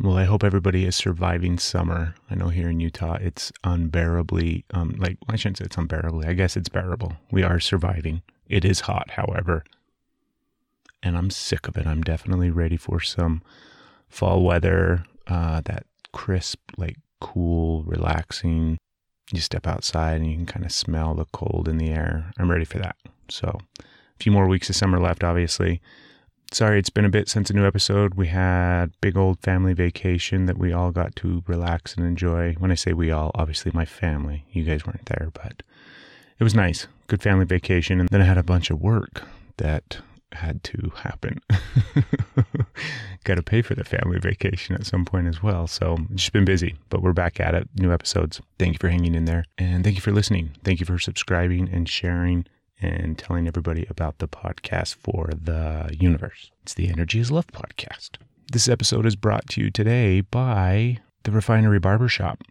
Well, I hope everybody is surviving summer. I know here in Utah, it's unbearably, um, like, I shouldn't say it's unbearably. I guess it's bearable. We are surviving. It is hot, however, and I'm sick of it. I'm definitely ready for some fall weather, uh, that crisp, like, cool, relaxing. You step outside and you can kind of smell the cold in the air. I'm ready for that. So, a few more weeks of summer left, obviously sorry it's been a bit since a new episode. We had big old family vacation that we all got to relax and enjoy. When I say we all, obviously my family. You guys weren't there, but it was nice. Good family vacation. And then I had a bunch of work that had to happen. got to pay for the family vacation at some point as well. So just been busy, but we're back at it. New episodes. Thank you for hanging in there. And thank you for listening. Thank you for subscribing and sharing and telling everybody about the podcast for the universe. It's the Energy is Love podcast. This episode is brought to you today by the Refinery Barbershop.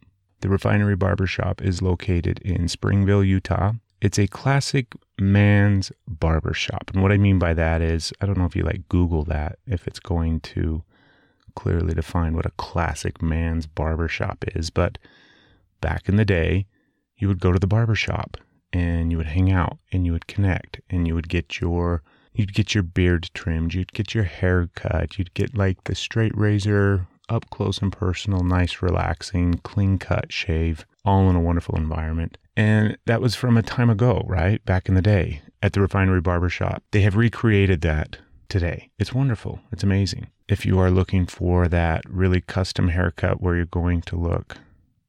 The Refinery Barbershop is located in Springville, Utah. It's a classic man's barbershop. And what I mean by that is, I don't know if you like Google that, if it's going to clearly define what a classic man's barbershop is. But back in the day, you would go to the barbershop and you would hang out and you would connect and you would get your you'd get your beard trimmed, you'd get your hair cut, you'd get like the straight razor up close and personal, nice, relaxing, clean cut shave, all in a wonderful environment. And that was from a time ago, right? Back in the day at the Refinery Barbershop. They have recreated that today. It's wonderful. It's amazing. If you are looking for that really custom haircut where you're going to look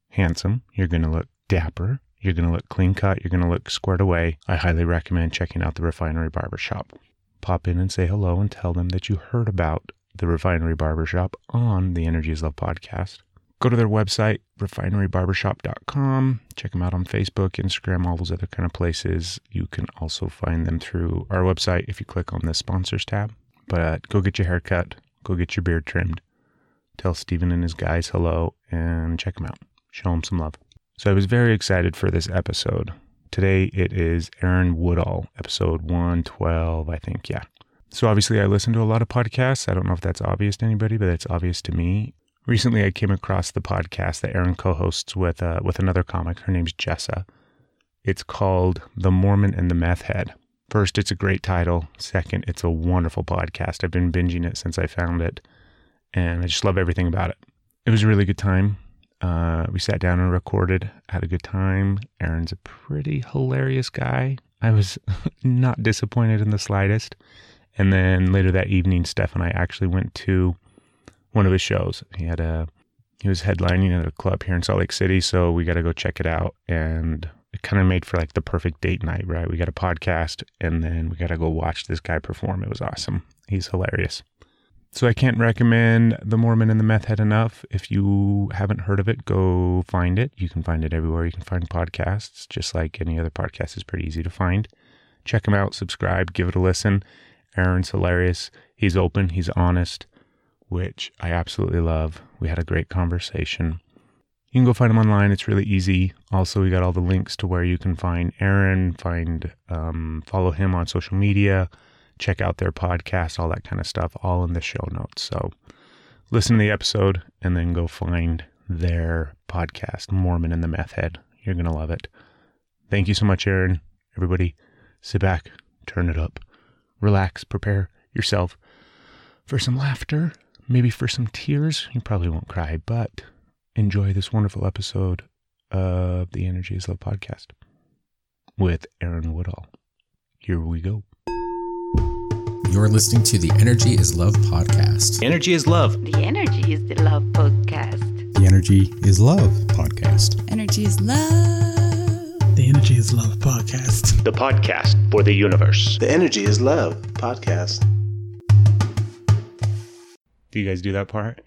handsome, you're going to look dapper, you're going to look clean cut. You're going to look squared away. I highly recommend checking out the Refinery Barbershop. Pop in and say hello and tell them that you heard about the Refinery Barbershop on the Energy is Love podcast. Go to their website, refinerybarbershop.com. Check them out on Facebook, Instagram, all those other kind of places. You can also find them through our website if you click on the sponsors tab. But go get your hair cut, go get your beard trimmed. Tell Steven and his guys hello and check them out. Show them some love. So I was very excited for this episode. Today it is Aaron Woodall, episode 112, I think. Yeah. So obviously I listen to a lot of podcasts. I don't know if that's obvious to anybody, but it's obvious to me. Recently I came across the podcast that Aaron co-hosts with uh, with another comic. Her name's Jessa. It's called The Mormon and the Meth Head. First, it's a great title. Second, it's a wonderful podcast. I've been binging it since I found it, and I just love everything about it. It was a really good time. Uh, we sat down and recorded, had a good time. Aaron's a pretty hilarious guy. I was not disappointed in the slightest. And then later that evening, Steph and I actually went to one of his shows. He had a he was headlining at a club here in Salt Lake City, so we got to go check it out. And it kind of made for like the perfect date night, right? We got a podcast, and then we got to go watch this guy perform. It was awesome. He's hilarious. So I can't recommend The Mormon and the Meth Head enough. If you haven't heard of it, go find it. You can find it everywhere. You can find podcasts, just like any other podcast is pretty easy to find. Check him out, subscribe, give it a listen. Aaron's hilarious. He's open, he's honest, which I absolutely love. We had a great conversation. You can go find him online. It's really easy. Also, we got all the links to where you can find Aaron, find um, follow him on social media check out their podcast, all that kind of stuff, all in the show notes. So listen to the episode and then go find their podcast, Mormon and the Meth Head. You're going to love it. Thank you so much, Aaron. Everybody, sit back, turn it up, relax, prepare yourself for some laughter, maybe for some tears. You probably won't cry, but enjoy this wonderful episode of the Energy is Love podcast with Aaron Woodall. Here we go. You're listening to the Energy is Love podcast. Energy is Love. The Energy is the Love podcast. The Energy is Love podcast. Energy is Love. The Energy is Love podcast. The podcast for the universe. The Energy is Love podcast. Do you guys do that part?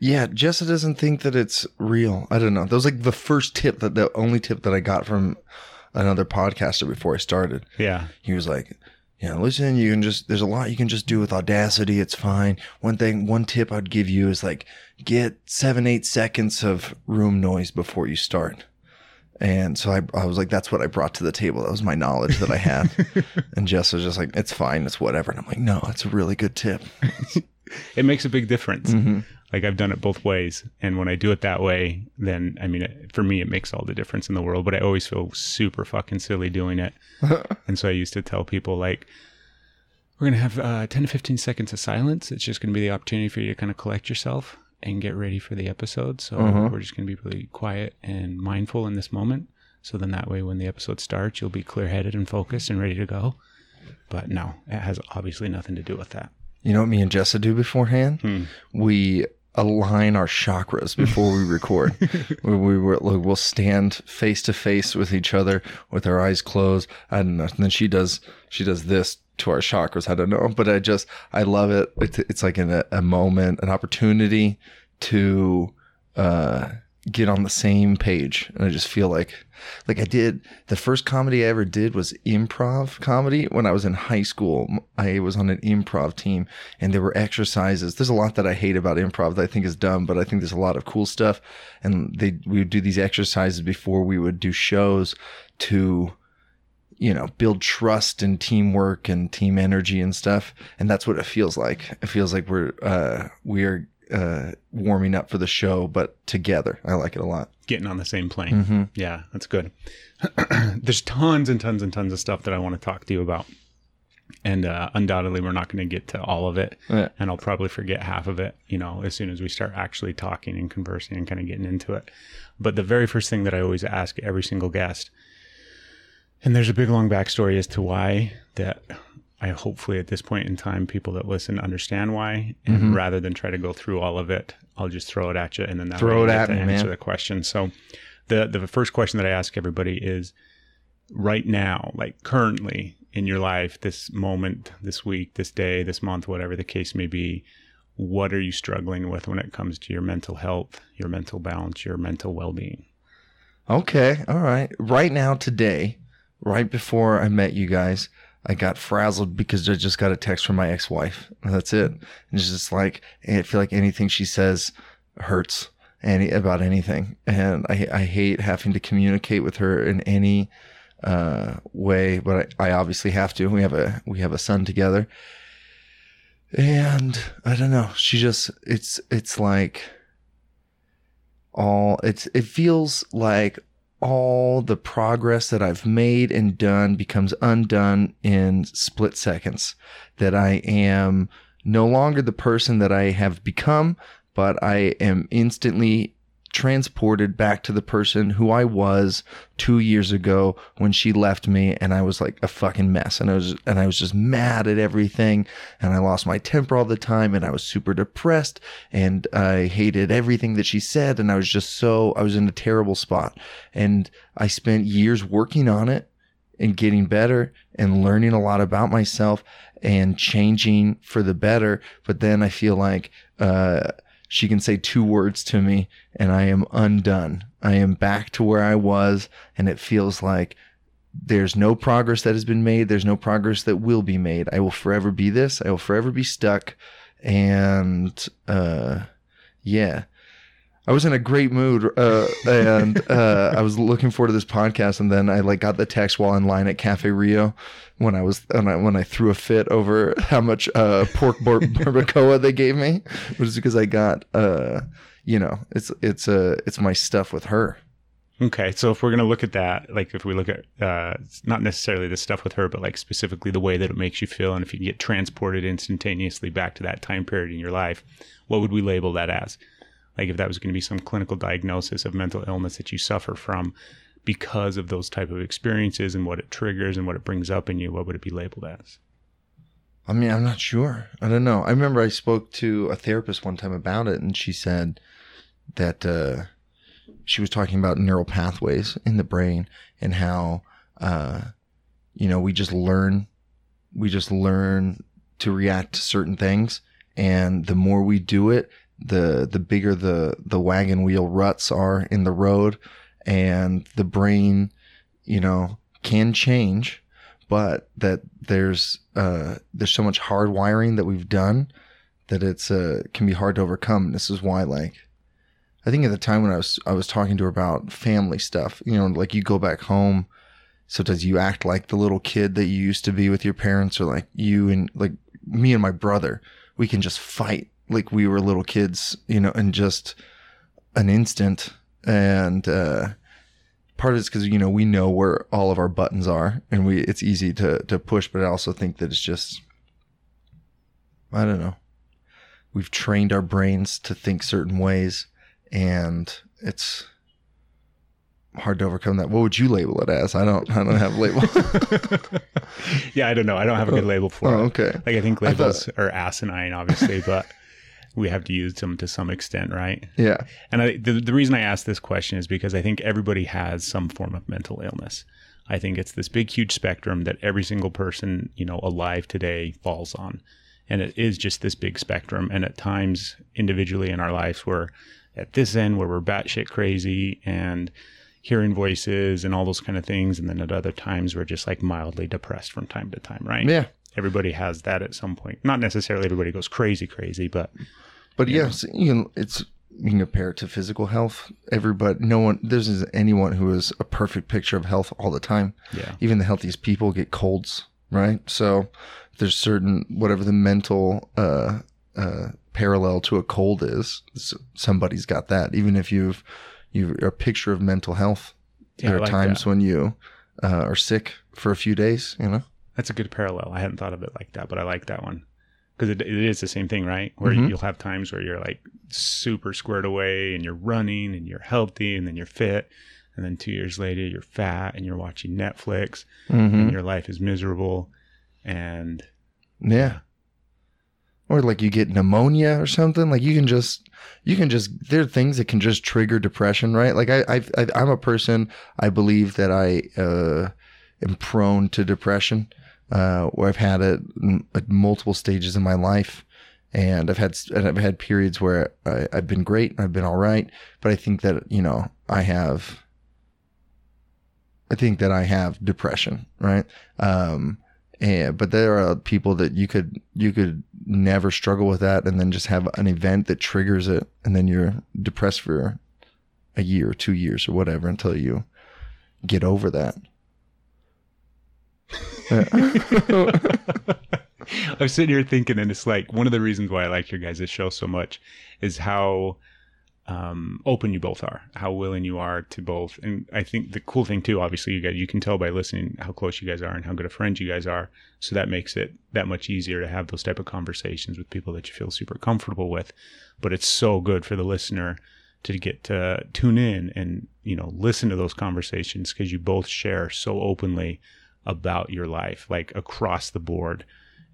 Yeah, Jessa doesn't think that it's real. I don't know. That was like the first tip that the only tip that I got from another podcaster before I started. Yeah. He was like, yeah, listen, you can just, there's a lot you can just do with Audacity. It's fine. One thing, one tip I'd give you is like get seven, eight seconds of room noise before you start. And so I, I was like, that's what I brought to the table. That was my knowledge that I had. and Jess was just like, it's fine. It's whatever. And I'm like, no, it's a really good tip. it makes a big difference. Mm-hmm. Like I've done it both ways, and when I do it that way, then I mean, it, for me, it makes all the difference in the world. But I always feel super fucking silly doing it, and so I used to tell people like, "We're gonna have uh, ten to fifteen seconds of silence. It's just gonna be the opportunity for you to kind of collect yourself and get ready for the episode. So Uh-huh. we're just gonna be really quiet and mindful in this moment. So then that way, when the episode starts, you'll be clear headed and focused and ready to go. But no, it has obviously nothing to do with that. You know what me and Jessa do beforehand? Hmm. We align our chakras before we record. we, we we'll stand face to face with each other with our eyes closed. I don't know. And then she does she does this to our chakras. I don't know, but I just I love it. It's, it's like an, a moment, an opportunity to uh, get on the same page. And I just feel like like I did the first comedy I ever did was improv comedy when I was in high school. I was on an improv team and there were exercises. There's a lot that I hate about improv that I think is dumb, but I think there's a lot of cool stuff. And they we would do these exercises before we would do shows to you know, build trust and teamwork and team energy and stuff. And that's what it feels like. It feels like we're uh we're uh warming up for the show, but together. I like it a lot. getting on the same plane. Yeah, that's good. There's tons and tons and tons of stuff that I want to talk to you about. And uh, undoubtedly, we're not going to get to all of it. Yeah. And I'll probably forget half of it, you know, as soon as we start actually talking and conversing and kind of getting into it. But the very first thing that I always ask every single guest, and there's a big long backstory as to why that I hopefully at this point in time, people that listen understand why. And mm-hmm. rather than try to go through all of it, I'll just throw it at you and then that Throw it at me, answer man. the question. So the the first question that I ask everybody is right now, like currently in your life, this moment, this week, this day, this month, whatever the case may be, what are you struggling with when it comes to your mental health, your mental balance, your mental well being? Okay, all right. Right now, today, right before I met you guys, I got frazzled because I just got a text from my ex-wife. That's it. And it's just like I feel like anything she says hurts any about anything, and I I hate having to communicate with her in any uh, way, but I, I obviously have to. We have a we have a son together, and I don't know. She just it's it's like all it's it feels like all the progress that I've made and done becomes undone in split seconds. That I am no longer the person that I have become, but I am instantly transported back to the person who I was two years ago when she left me and I was like a fucking mess and I was and I was just mad at everything and I lost my temper all the time and I was super depressed and I hated everything that she said and I was just so I was in a terrible spot. And I spent years working on it and getting better and learning a lot about myself and changing for the better but then I feel like uh she can say two words to me and I am undone. I am back to where I was and it feels like there's no progress that has been made. There's no progress that will be made. I will forever be this. I will forever be stuck. And, uh, yeah. I was in a great mood, uh, and uh, I was looking forward to this podcast. And then I like got the text while in line at Cafe Rio when I was when I, when I threw a fit over how much uh, pork bar- barbacoa they gave me. It was because I got, uh, you know, it's it's uh, it's my stuff with her. Okay, so if we're gonna look at that, like if we look at uh, not necessarily the stuff with her, but like specifically the way that it makes you feel, and if you get transported instantaneously back to that time period in your life, what would we label that as? Like if that was going to be some clinical diagnosis of mental illness that you suffer from because of those type of experiences and what it triggers and what it brings up in you, what would it be labeled as? I mean, I'm not sure. I don't know. I remember I spoke to a therapist one time about it, and she said that uh, she was talking about neural pathways in the brain and how, uh, you know, we just learn, we just learn to react to certain things, and the more we do it, the the bigger the the wagon wheel ruts are in the road, and the brain, you know, can change but that there's uh there's so much hard wiring that we've done that it's uh can be hard to overcome. This is why like I think at the time when I was I was talking to her about family stuff, you know, like you go back home, sometimes you act like the little kid that you used to be with your parents or like you and like me and my brother we can just fight like we were little kids, you know, in just an instant. And uh, part of it's because you know we know where all of our buttons are, and we it's easy to to push. But I also think that it's just I don't know. We've trained our brains to think certain ways, and it's hard to overcome that. What would you label it as? I don't. I don't have a label. yeah, I don't know. I don't have a good label for oh, it. okay. Like I think I thought- labels are asinine, obviously, but we have to use them to some extent, right? Yeah. And I, the the reason I ask this question is because I think everybody has some form of mental illness. I think it's this big, huge spectrum that every single person you know alive today falls on, and it is just this big spectrum. And at times, individually in our lives, we're at this end where we're batshit crazy and hearing voices and all those kind of things, and then at other times we're just like mildly depressed from time to time, right? Yeah. Everybody has that at some point. Not necessarily everybody goes crazy, crazy, but But yes, you can, it's you can compare it to physical health. Everybody, no one, there's anyone who is a perfect picture of health all the time. yeah, Even the healthiest people get colds, right? So there's certain whatever the mental uh, uh, parallel to a cold is. Somebody's got that. Even if you've you're a picture of mental health. Yeah, there are like times that. when you uh, are sick for a few days. You know. That's a good parallel. I hadn't thought of it like that, but I like that one because it, it is the same thing, right? Where Mhm. you'll have times where you're like super squared away and you're running and you're healthy and then you're fit, and then two years later you're fat and you're watching Netflix Mm-hmm. and your life is miserable, and Yeah. Or like you get pneumonia or something. Like you can just, you can just, there are things that can just trigger depression, right? Like I, I've, I, I'm a person, I believe that I, uh, am prone to depression, uh, where I've had it at multiple stages in my life. And I've had, and I've had periods where I, I've been great. And I've been all right. But I think that, you know, I have, I think that I have depression, right? Um, and, but there are people that you could you could never struggle with that and then just have an event that triggers it and then you're depressed for a year two years or whatever until you get over that I was sitting here thinking, and it's like one of the reasons why I like your guys' show so much is how um, open you both are, how willing you are to both. And I think the cool thing too, obviously, you guys you can tell by listening how close you guys are and how good of friends you guys are. So that makes it that much easier to have those type of conversations with people that you feel super comfortable with. But it's so good for the listener to get to tune in and you know listen to those conversations because you both share so openly about your life, like across the board.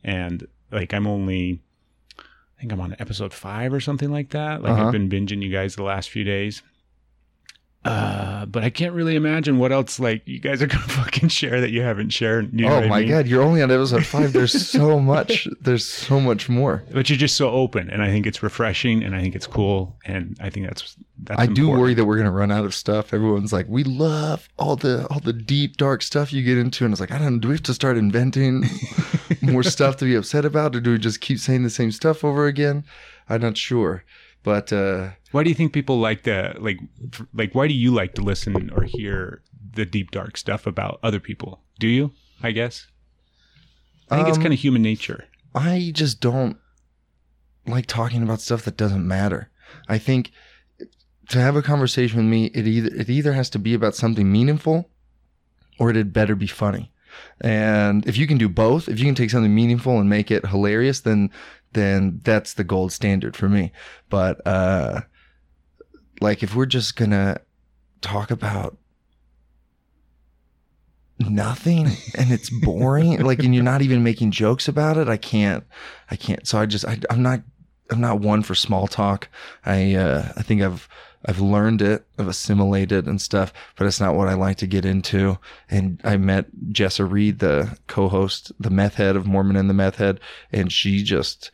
And like I'm only, I think I'm on episode five or something like that. Like Uh-huh. I've been binging you guys the last few days. Uh, but I can't really imagine what else like you guys are gonna fucking share that you haven't shared. You know oh what I my mean? god you're only on episode five there's so much there's so much more But you're just so open, and I think it's refreshing, and I think it's cool, and I think that's that's. I do worry that we're gonna run out of stuff. Everyone's like, "We love all the all the deep, dark stuff you get into," and it's like, I don't. know, Do we have to start inventing more stuff to be upset about, or do we just keep saying the same stuff over again? I'm not sure, but uh, Why do you think people like to like like why do you like to listen or hear the deep dark stuff about other people? Do you? I guess. I think it's Um, kind of human nature. I just don't like talking about stuff that doesn't matter. I think to have a conversation with me, it either it either has to be about something meaningful, or it had better be funny. And if you can do both, if you can take something meaningful and make it hilarious, then then that's the gold standard for me. But uh, like if we're just gonna talk about nothing and it's boring like and you're not even making jokes about it i can't i can't so i just I, i'm not i'm not one for small talk i uh i think i've i've learned it i've assimilated and stuff but it's not what i like to get into and i met jessa reed the co-host the meth head of mormon and the meth head and she just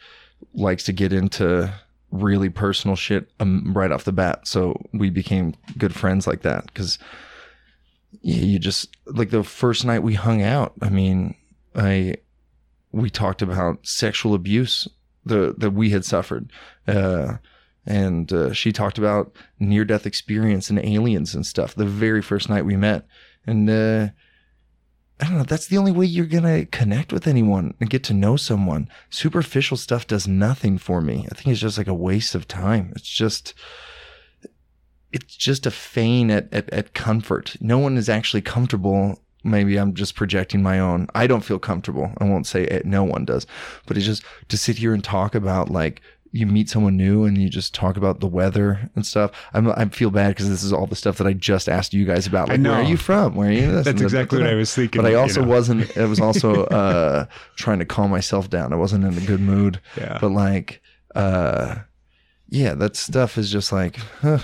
likes to get into really personal shit um, right off the bat so we became good friends like that because you just like the first night we hung out. I mean, I we talked about sexual abuse the that we had suffered, uh, and uh, she talked about near death experience and aliens and stuff. The very first night we met, and uh, I don't know. That's the only way you're gonna connect with anyone and get to know someone. Superficial stuff does nothing for me. I think it's just like a waste of time. It's just, it's just a feign at, at, at comfort. No one is actually comfortable. Maybe I'm just projecting my own. I don't feel comfortable. I won't say it. No one does, but it's just to sit here and talk about like you meet someone new and you just talk about the weather and stuff. I'm, I feel bad because this is all the stuff that I just asked you guys about. I Like, where are you from? Where are you? This That's exactly what I was thinking. But I you also know. wasn't. I was also uh, trying to calm myself down. I wasn't in a good mood. Yeah. But like, uh, yeah, that stuff is just like, huh,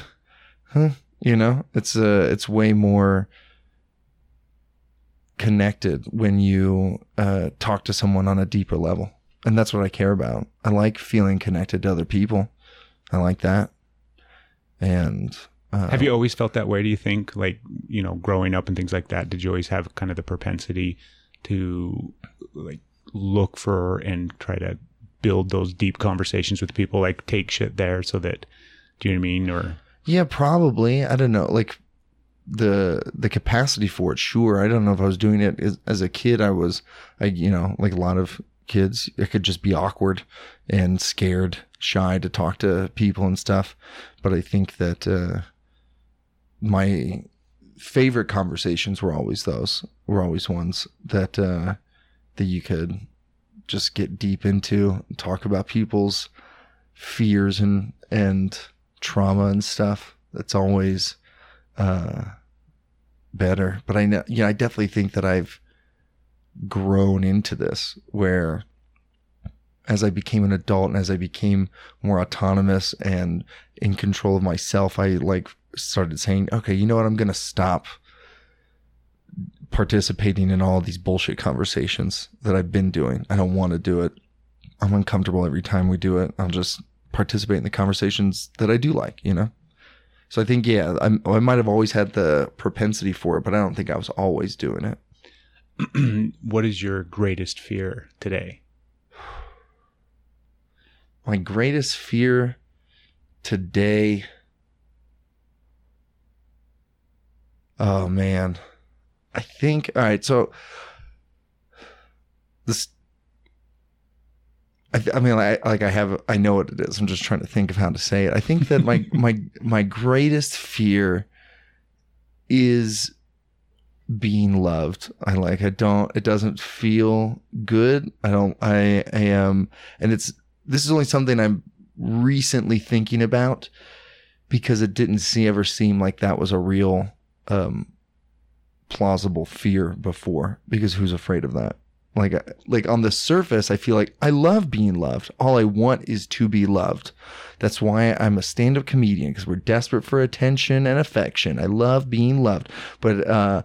huh. You know, it's uh, it's way more connected when you uh, talk to someone on a deeper level, and that's what I care about. I like feeling connected to other people. I like that. And uh, Have you always felt that way? Do you think, like you know, growing up and things like that? Did you always have kind of the propensity to like look for and try to build those deep conversations with people? Like take shit there so that, do you know what I mean? Or Yeah, probably. I don't know. Like the the capacity for it. Sure. I don't know if I was doing it as, as a kid. I was, I you know, like a lot of kids, I could just be awkward and scared, shy to talk to people and stuff. But I think that uh, my favorite conversations were always those. Were always ones that uh, that you could just get deep into, talk about people's fears and and trauma and stuff. That's always uh, better. But I know, yeah, I definitely think that I've grown into this where as I became an adult and as I became more autonomous and in control of myself, I like started saying, okay, you know what? I'm going to stop participating in all these bullshit conversations that I've been doing. I don't want to do it. I'm uncomfortable every time we do it. I'll just participate in the conversations that I do like, you know? So I think, yeah, I'm, I might have always had the propensity for it, but I don't think I was always doing it. what is your greatest fear today? My greatest fear today. Oh, man. I think, all right, so this. I, th- I mean, I, like I have, I know what it is. I'm just trying to think of how to say it. I think that my my my greatest fear is being loved. I like. I don't. It doesn't feel good. I don't. I, I am, and it's. This is only something I'm recently thinking about because it didn't see ever seem like that was a real, um, plausible fear before. Because who's afraid of that? Like like on the surface i feel like i love being loved. All i want is to be loved. That's why i'm a stand-up comedian because we're desperate for attention and affection. I love being loved. But uh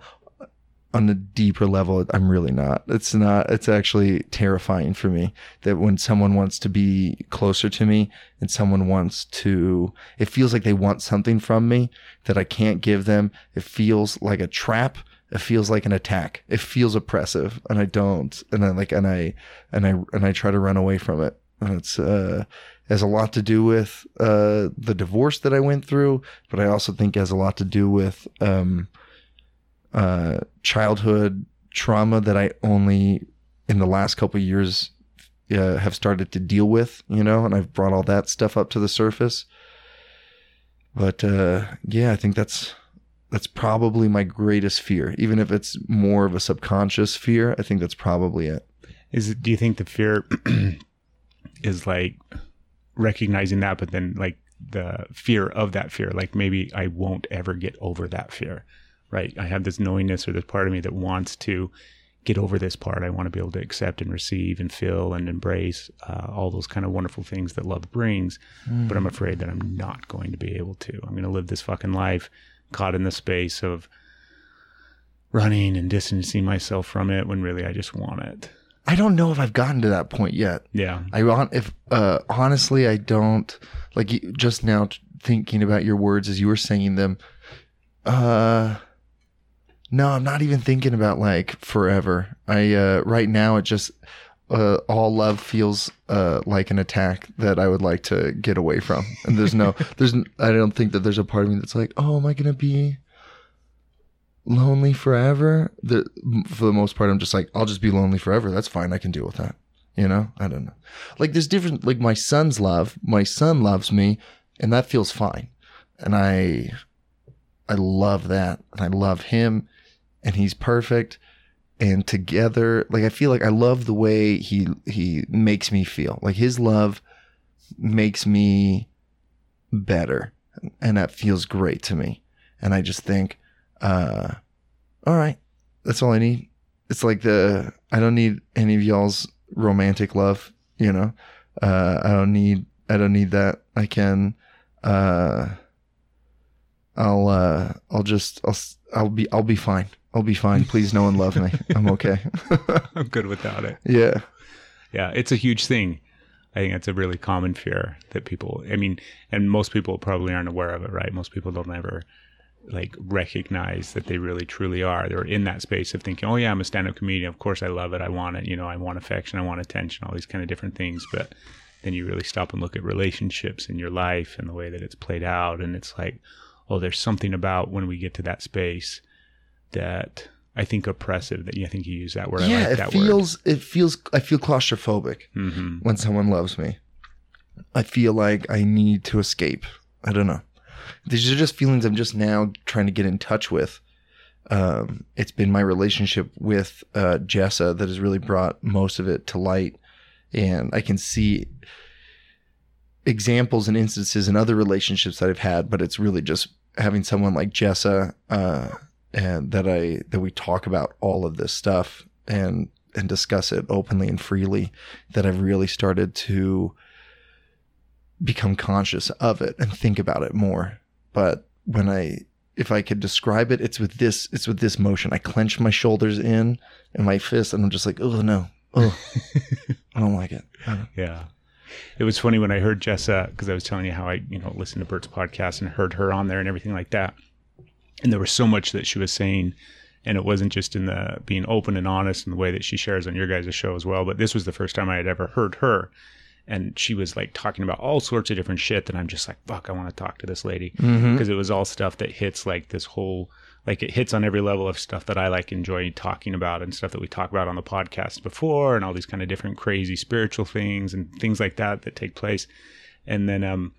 on a deeper level i'm really not. It's not it's actually terrifying for me that when someone wants to be closer to me and someone wants to it feels like they want something from me that i can't give them. It feels like a trap it feels like an attack. It feels oppressive, and I don't. And I like, and I, and I, and I try to run away from it. And it's uh, has a lot to do with uh, the divorce that I went through, but I also think it has a lot to do with um, uh, childhood trauma that I only in the last couple years uh, have started to deal with. You know, and I've brought all that stuff up to the surface. But uh, yeah, I think that's that's probably my greatest fear. Even if it's more of a subconscious fear, I think that's probably it. Is it, do you think the fear is like recognizing that, but then like the fear of that fear, like maybe I won't ever get over that fear, right? I have this knowingness or this part of me that wants to get over this part. I want to be able to accept and receive and feel and embrace uh, all those kind of wonderful things that love brings. But I'm afraid that I'm not going to be able to. I'm going to live this fucking life caught in the space of running and distancing myself from it when really I just want it. I don't know if I've gotten to that point yet. Yeah. I want if uh, honestly, I don't like just now t- thinking about your words as you were saying them. Uh, no, I'm not even thinking about like forever. I uh, right now it just uh, all love feels uh, like an attack that I would like to get away from. And there's no, there's, I don't think that there's a part of me that's like, oh, am I gonna be lonely forever. The for the most part, I'm just like, I'll just be lonely forever. That's fine. I can deal with that. You know, I don't know. Like there's different. Like my son's love. My son loves me, and that feels fine. And I, I love that, and I love him, and he's perfect. And together, like I feel like I love the way he he makes me feel. Like his love makes me better, and that feels great to me. And I just think, uh, all right, that's all I need. It's like the I don't need any of y'all's romantic love, you know. Uh, I don't need I don't need that. I can uh I'll uh I'll just I'll I'll be I'll be fine. I'll be fine. Please no one love me. I'm okay. I'm good without it. yeah. Yeah, it's a huge thing. I think it's a really common fear that people, I mean, and most people probably aren't aware of it, right? Most people don't ever like recognize that they really truly are. They're in that space of thinking, oh, yeah, I'm a stand up comedian. Of course, I love it. I want it. You know, I want affection. I want attention, all these kind of different things. But then you really stop and look at relationships in your life and the way that it's played out. And it's like, oh, there's something about when we get to that space that I think oppressive that I think you use that word. I yeah, like it that feels it feels I feel claustrophobic word. hmm when someone loves me. I feel like I need to escape. I don't know. These are just feelings I'm just now trying to get in touch with. Um, it's been my relationship with uh, Jessa that has really brought most of it to light, and I can see examples and instances in other relationships that I've had. But it's really just having someone like Jessa, uh, and that I that we talk about all of this stuff and and discuss it openly and freely. That I've really started to become conscious of it and think about it more. But when I if I could describe it, it's with this it's with this motion. I clench my shoulders in and my fist and I'm just like, oh no. Oh I don't like it. Don't- Yeah. It was funny when I heard Jessa because I was telling you how I, you know, listened to Bert's podcast and heard her on there and everything like that. And there was so much that she was saying, and it wasn't just in the being open and honest in the way that she shares on your guys' show as well. But this was the first time I had ever heard her, and she was like talking about all sorts of different shit that I'm just like, fuck, I want to talk to this lady because it was all stuff that hits like this whole like it hits on every level of stuff that I like enjoy talking about and stuff that we talked about on the podcast before and all these kind of different crazy spiritual things and things like that that take place. And then um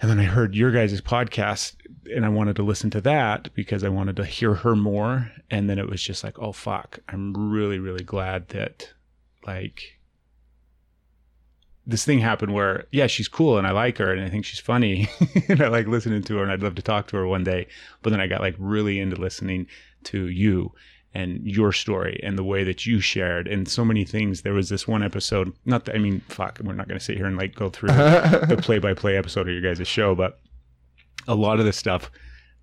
and then I heard your guys' podcast and I wanted to listen to that because I wanted to hear her more. And then it was just like, oh fuck, I'm really, really glad that like this thing happened where yeah she's cool and i like her and i think she's funny. And i like listening to her and i'd love to talk to her one day. But then i got like really into listening to you and your story and the way that you shared and so many things there was this one episode not that i mean fuck we're not going to sit here and like go through the play-by-play episode of your guys' show but a lot of the stuff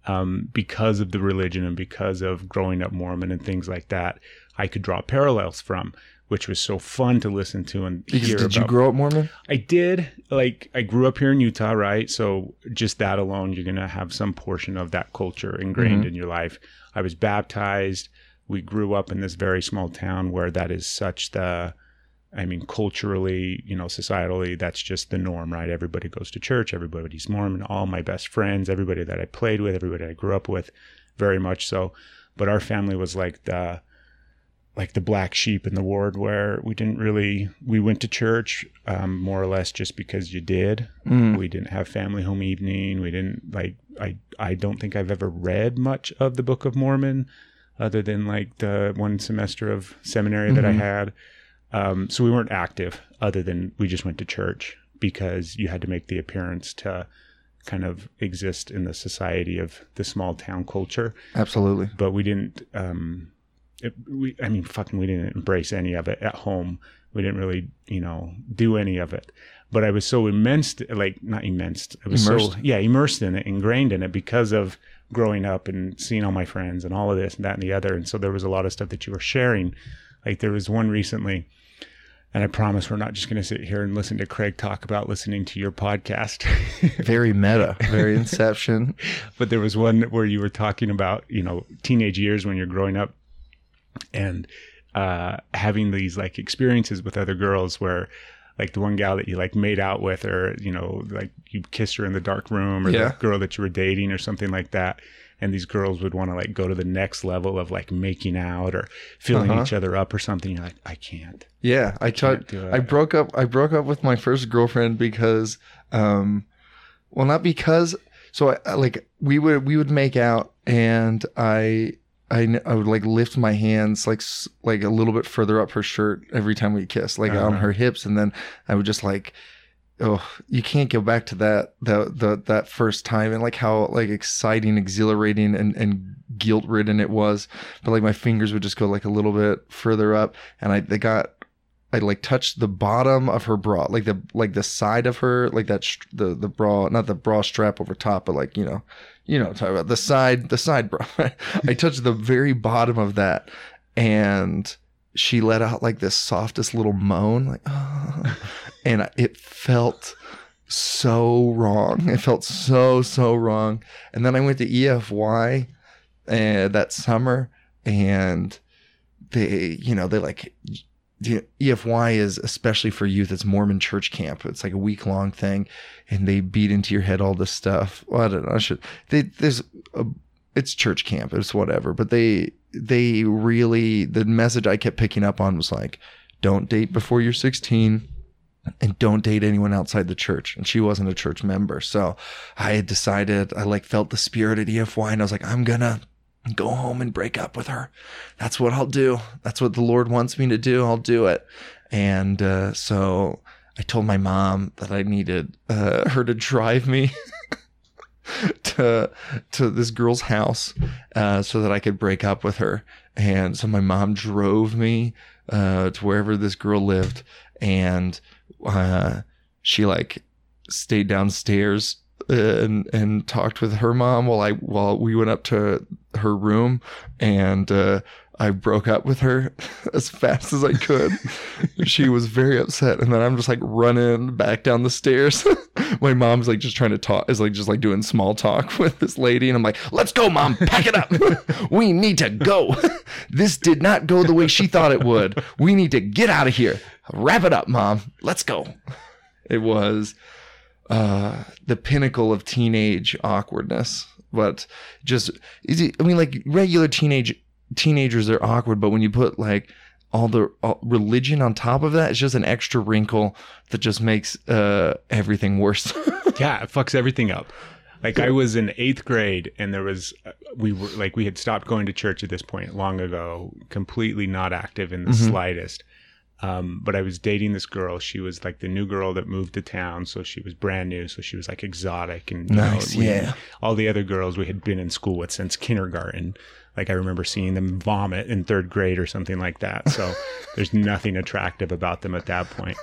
um, because of the religion and because of growing up mormon and things like that i could draw parallels from which was so fun to listen to and Because hear did you grow up Mormon? I did. Like I grew up here in Utah, right? So just that alone, you're gonna have some portion of that culture ingrained in your life. I was baptized. We grew up in this very small town where that is such the I mean, culturally, you know, societally, that's just the norm, right? Everybody goes to church, everybody's Mormon, all my best friends, everybody that I played with, everybody I grew up with, very much so. But our family was like the like the black sheep in the ward where we didn't really we went to church um, more or less just because you did we didn't have family home evening we didn't like i i don't think i've ever read much of the book of mormon other than like the one semester of seminary that i had. Um, so we weren't active other than we just went to church because you had to make the appearance to kind of exist in the society of the small town culture. Absolutely. but we didn't um it, we i mean fucking we didn't embrace any of it at home. We didn't really you know do any of it. But i was so immense like not immense i was Immersed. so yeah immersed in it ingrained in it because of growing up and seeing all my friends and all of this and that and the other and so there was a lot of stuff that you were sharing like there was one recently and i promise we're not just going to sit here and listen to craig talk about listening to your podcast Very meta. Very Inception. but there was one where you were talking about you know teenage years when you're growing up and uh, having these like experiences with other girls where like the one gal that you like made out with, or you know, like you kissed her in the dark room, or Yeah. the girl that you were dating, or something like that. And these girls would want to like go to the next level of like making out or filling Uh-huh. each other up or something. You're like, I can't. Yeah, I can't tried. I broke up. I broke up with my first girlfriend because, um, well, not because. So I, I like we would we would make out, and I I I would like lift my hands like like a little bit further up her shirt every time we kissed, like on Uh-huh. her hips, and then I would just like. Oh, you can't go back to that the the that first time and like how like exciting, exhilarating, and and guilt ridden it was. But like my fingers would just go like a little bit further up, and I they got I like touched the bottom of her bra, like the like the side of her, like that sh- the the bra, not the bra strap over top, but like you know, you know, talk about the side, the side bra. I touched the very bottom of that, and she let out like this softest little moan, like, "Ah," and it felt so wrong. It felt so so wrong. And then I went to EFY uh, that summer, and they, you know, they like the EFY is especially for youth. It's Mormon church camp. It's like a week long thing, and they beat into your head all this stuff. Well, I don't know. I should. They, there's a, it's church camp. It's whatever. But they they really the message I kept picking up on was like, don't date before you're 16 and don't date anyone outside the church. And she wasn't a church member. So I had decided, I like felt the spirit at EFY and I was like, I'm gonna go home and break up with her. That's what I'll do. That's what the Lord wants me to do. I'll do it. And uh, so I told my mom that I needed uh, her to drive me to to this girl's house uh, so that I could break up with her. And so my mom drove me uh, to wherever this girl lived, and uh, she like stayed downstairs and and talked with her mom while I while we went up to her room and uh, I broke up with her as fast as I could. she was very upset, and then I'm just like running back down the stairs. My mom's like just trying to talk, is like just like doing small talk with this lady, and I'm like, "Let's go, mom, pack it up. we need to go. this did not go the way she thought it would. We need to get out of here. Wrap it up, mom. Let's go." It was uh, the pinnacle of teenage awkwardness. But just is it? I mean, like regular teenage teenagers are awkward, but when you put like all the all, religion on top of that, it's just an extra wrinkle that just makes uh, everything worse. yeah, it fucks everything up. Like I was in eighth grade, and there was uh, we were like we had stopped going to church at this point long ago, completely not active in the slightest. Um, but I was dating this girl. She was like the new girl that moved to town, so she was brand new. So she was like exotic and you Nice, we- yeah. All the other girls we had been in school with since kindergarten. Like I remember seeing them vomit in third grade or something like that. So there's nothing attractive about them at that point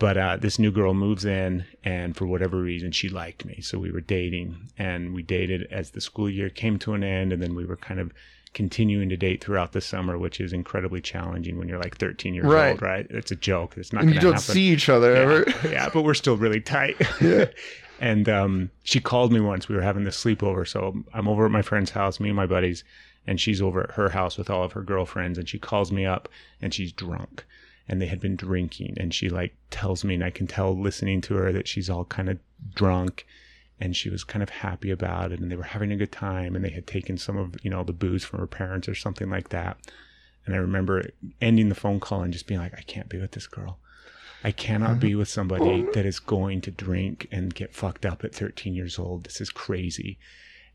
but uh, this new girl moves in and for whatever reason she liked me so we were dating and we dated as the school year came to an end and then we were kind of continuing to date throughout the summer which is incredibly challenging when you're like 13 years Right. old right it's a joke it's not and you don't happen see each other ever. yeah, yeah, but we're still really tight. and um, she called me once. We were having this sleepover. So I'm over at my friend's house, me and my buddies, and she's over at her house with all of her girlfriends. And she calls me up and she's drunk. And they had been drinking. And she like tells me, and I can tell listening to her that she's all kind of drunk. And she was kind of happy about it. And they were having a good time. And they had taken some of, you know, the booze from her parents or something like that. And I remember ending the phone call and just being like, I can't be with this girl. I cannot be with somebody that is going to drink and get fucked up at 13 years old. This is crazy.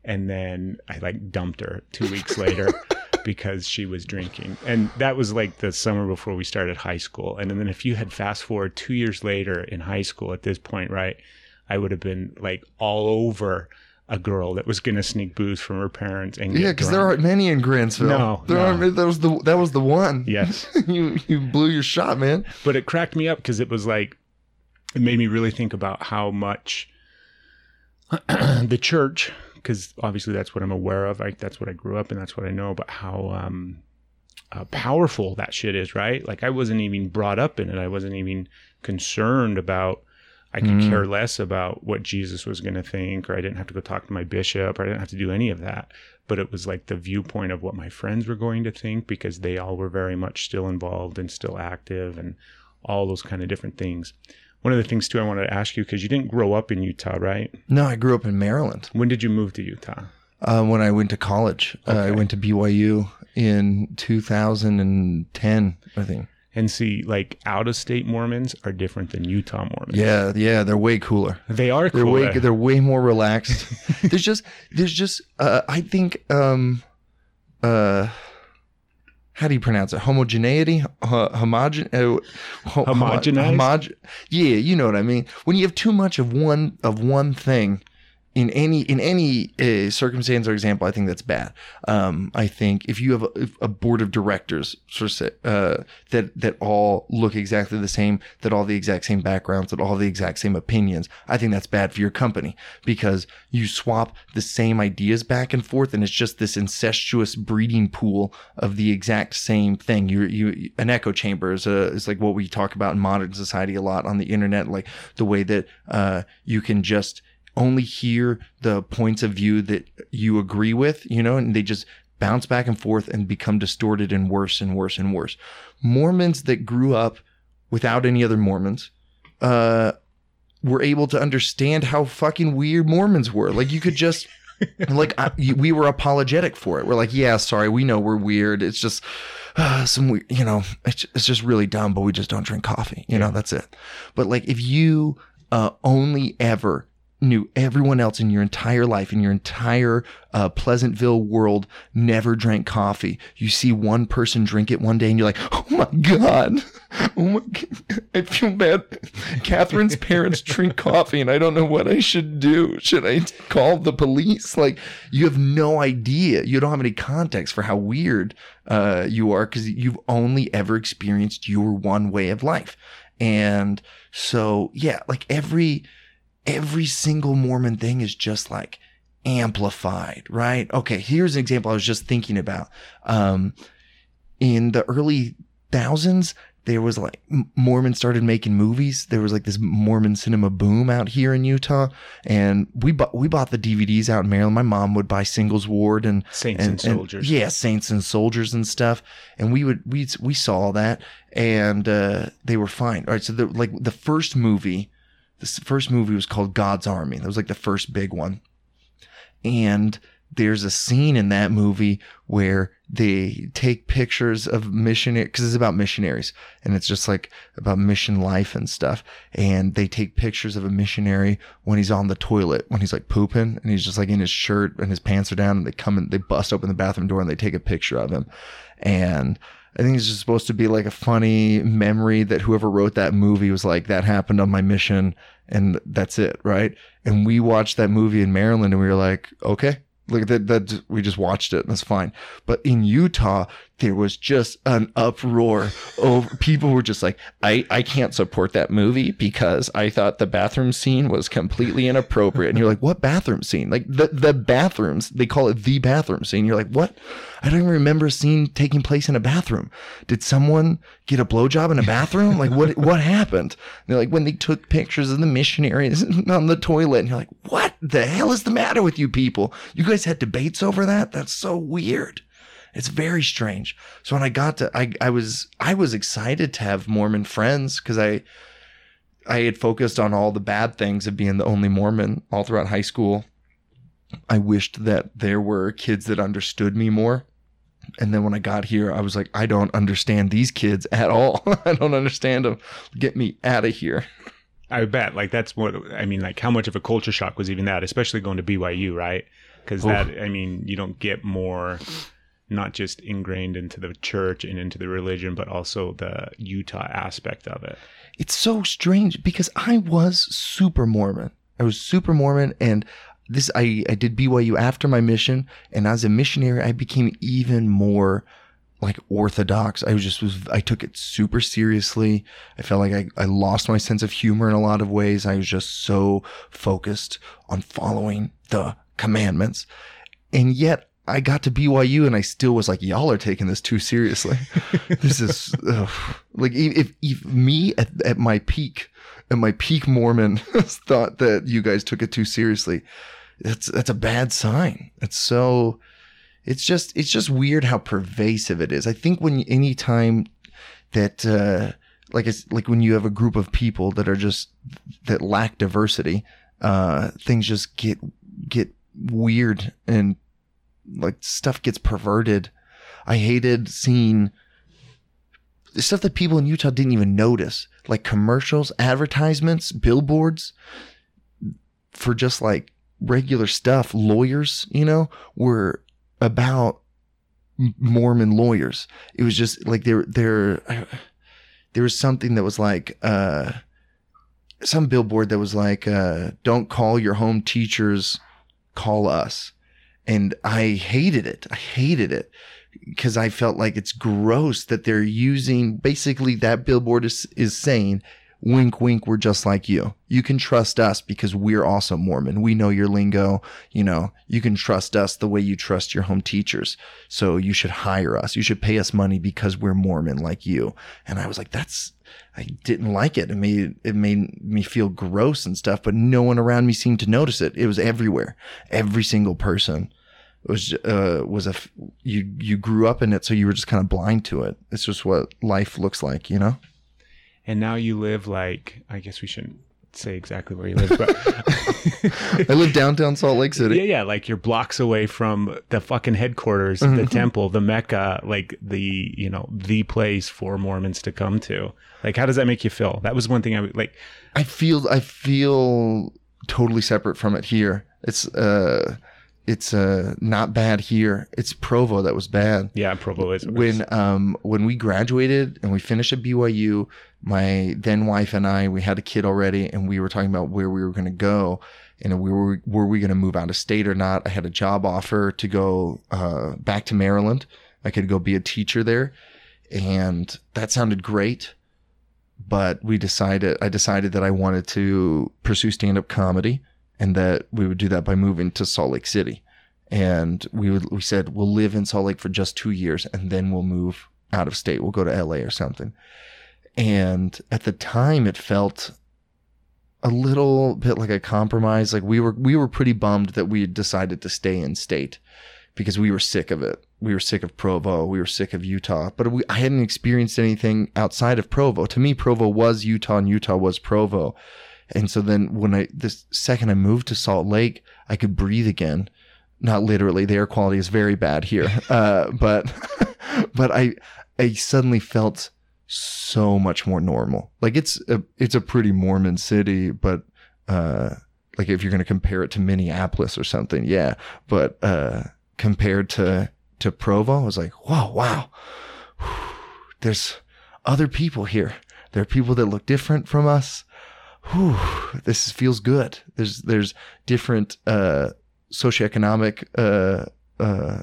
And then I like dumped her two weeks later because she was drinking. And that was like the summer before we started high school. And then if you had fast forward two years later in high school at this point, right, I would have been like all over a girl that was going to sneak booze from her parents and Yeah, because there aren't many in Grantsville. No, there no. aren't. That was the that was the one. Yes. you you blew your shot, man. but it cracked me up because it was like it made me really think about how much the church because obviously that's what i'm aware of like that's what i grew up and that's what i know but how um uh, powerful that shit is right like i wasn't even brought up in it i wasn't even concerned about i could Mm. care less about what jesus was going to think or i didn't have to go talk to my bishop or i didn't have to do any of that but it was like the viewpoint of what my friends were going to think because they all were very much still involved and still active and all those kind of different things. One of the things too I wanted to ask you because you didn't grow up in Utah, right? No, I grew up in Maryland. When did you move to Utah? Uh, when I went to college, uh, I went to BYU in 2010, I think. And see, like out of state Mormons are different than Utah Mormons. Yeah, yeah, they're way cooler. They are They're way they're way more relaxed. there's just there's just uh, I think um uh how do you pronounce it? Homogeneity, uh, homogen, uh, ho- homo- Homogenized? yeah, you know what I mean. When you have too much of one of one thing in any in any uh, circumstance or example, I think that's bad. Um, I think if you have a, a board of directors sort of uh, that that all look exactly the same, that all the exact same backgrounds, that all the exact same opinions, I think that's bad for your company because you swap the same ideas back and forth, and it's just this incestuous breeding pool of the exact same thing. You you an echo chamber is a, is like what we talk about in modern society a lot on the internet, like the way that uh, you can just only hear the points of view that you agree with, you know, and they just bounce back and forth and become distorted and worse and worse and worse. Mormons that grew up without any other Mormons, uh, were able to understand how fucking weird Mormons were. Like you could just, like I, we were apologetic for it. We're like, yeah, sorry, we know we're weird. It's just uh, some weird, you know, it's, it's just really dumb, but we just don't drink coffee. You know, that's it. But like if you uh, only ever knew everyone else in your entire life, in your entire uh, Pleasantville world, never drank coffee. You see one person drink it one day, and you're like, "Oh my god, oh my, God. I feel bad." Catherine's parents drink coffee, and I don't know what I should do. Should I call the police? Like, you have no idea. You don't have any context for how weird uh, you are because you've only ever experienced your one way of life. And so, yeah, like every every single Mormon thing is just like amplified, right? Okay, here's an example I was just thinking about. Um, in the early thousands, there was like Mormons started making movies. There was like this Mormon cinema boom out here in Utah, and we bought we bought the DVDs out in Maryland. My mom would buy Singles Ward and Saints and Soldiers. yeah, Saints and Soldiers and stuff. And we would we we saw all that, and uh, they were fine. All right, so the like the first movie, this first movie was called God's Army. That was like the first big one, and there's a scene in that movie where they take pictures of missionary because it's about missionaries and it's just like about mission life and stuff. And they take pictures of a missionary when he's on the toilet when he's like pooping and he's just like in his shirt and his pants are down and they come and they bust open the bathroom door and they take a picture of him. And I think it's just supposed to be like a funny memory that whoever wrote that movie was like, that happened on my mission and that's it, right? And we watched that movie in Maryland and we were like, okay, like that, that we just watched it. And that's fine. But in Utah, there was just an uproar over people were just like, I, I can't support that movie because I thought the bathroom scene was completely inappropriate. And you're like, what bathroom scene? Like the, the bathrooms, they call it the bathroom scene. You're like, what? I don't even remember a scene taking place in a bathroom. Did someone get a blowjob in a bathroom? Like what, what happened? They're like, when they took pictures of the missionaries on the toilet and you're like, what the hell is the matter with you people? You guys had debates over that? That's so weird. It's very strange. So when I got to, I, I was, I was excited to have Mormon friends because I, I had focused on all the bad things of being the only Mormon all throughout high school. I wished that there were kids that understood me more. And then when I got here, I was like, I don't understand these kids at all. I don't understand them. Get me out of here. I bet. Like that's what I mean. Like how much of a culture shock was even that, especially going to BYU, right? Because that I mean, you don't get more, not just ingrained into the church and into the religion, but also the Utah aspect of it. it's so strange because I was super Mormon. I was super Mormon and this I, I did BYU after my mission and as a missionary I became even more like orthodox. I was just was I took it super seriously. I felt like I, I lost my sense of humor in a lot of ways. I was just so focused on following the commandments. And yet I got to BYU and I still was like, y'all are taking this too seriously. this is ugh. like if, if me at, at my peak, at my peak Mormon thought that you guys took it too seriously. That's that's a bad sign. It's so it's just it's just weird how pervasive it is. I think when any time that uh like it's like when you have a group of people that are just that lack diversity, uh, things just get get weird and like stuff gets perverted. I hated seeing stuff that people in Utah didn't even notice, like commercials, advertisements, billboards for just like regular stuff. Lawyers, you know, were about Mormon lawyers. It was just like there, there, there was something that was like, uh, some billboard that was like, uh, don't call your home teachers, call us. And I hated it. I hated it because I felt like it's gross that they're using basically that billboard is, is saying, wink, wink, we're just like you. You can trust us because we're also Mormon. We know your lingo. You know, you can trust us the way you trust your home teachers. So you should hire us. You should pay us money because we're Mormon like you. And I was like, that's, I didn't like it. It made, it made me feel gross and stuff, but no one around me seemed to notice it. It was everywhere. Every single person was, uh, was a, you, you grew up in it. So you were just kind of blind to it. It's just what life looks like, you know? And now you live like I guess we shouldn't say exactly where you live, but I live downtown Salt Lake City. yeah, yeah, like you're blocks away from the fucking headquarters, the temple, the Mecca, like the you know the place for Mormons to come to. Like, how does that make you feel? That was one thing I would like. I feel I feel totally separate from it here. It's uh it's uh not bad here. It's Provo that was bad. Yeah, Provo is When um when we graduated and we finished at BYU, my then wife and I we had a kid already and we were talking about where we were going to go and we were were we going to move out of state or not. I had a job offer to go uh back to Maryland. I could go be a teacher there and that sounded great but we decided I decided that I wanted to pursue stand up comedy and that we would do that by moving to Salt Lake City. And we would we said we'll live in Salt Lake for just 2 years and then we'll move out of state. We'll go to LA or something. And at the time it felt a little bit like a compromise. Like we were we were pretty bummed that we had decided to stay in state because we were sick of it. We were sick of Provo. We were sick of Utah. But we, I hadn't experienced anything outside of Provo. To me, Provo was Utah and Utah was Provo. And so then when I, the second I moved to Salt Lake, I could breathe again. Not literally, the air quality is very bad here. Uh, but, but I, I suddenly felt so much more normal. Like it's a, it's a pretty Mormon city, but, uh, like if you're going to compare it to Minneapolis or something, yeah. But, uh, compared to, to Provo, I was like, whoa, wow. There's other people here. There are people that look different from us. Whew, this feels good. There's there's different uh, socioeconomic uh, uh,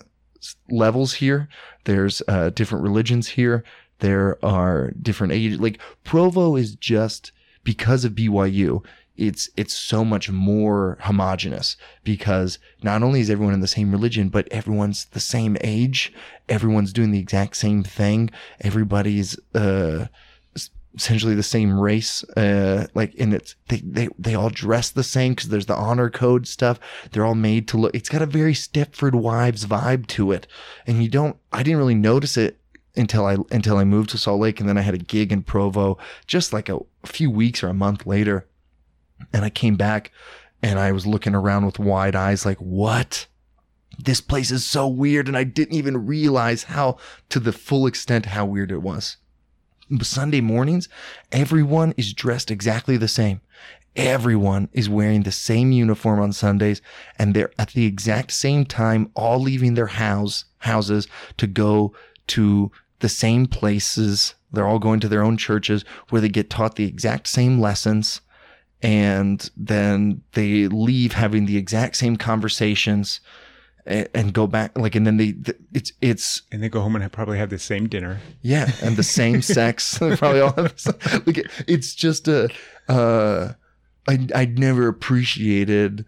levels here. There's uh, different religions here. There are different ages. Like Provo is just because of BYU. It's it's so much more homogenous because not only is everyone in the same religion, but everyone's the same age. Everyone's doing the exact same thing. Everybody's uh, essentially the same race uh like and it's they they, they all dress the same because there's the honor code stuff. They're all made to look it's got a very stepford wives vibe to it. And you don't i didn't really notice it until i until i moved to salt lake and then i had a gig in provo just like a, a few weeks or a month later. And i came back and i was looking around with wide eyes like what? This place is so weird. And i didn't even realize how to the full extent how weird it was Sunday mornings, everyone is dressed exactly the same. Everyone is wearing the same uniform on Sundays and they're at the exact same time, all leaving their house, houses to go to the same places. They're all going to their own churches where they get taught the exact same lessons. And then they leave having the exact same conversations and, and go back like, and then they, it's, it's, and they go home and probably have the same dinner. yeah, and the same sex. Probably all have the like it- it's just a. Uh, I I never appreciated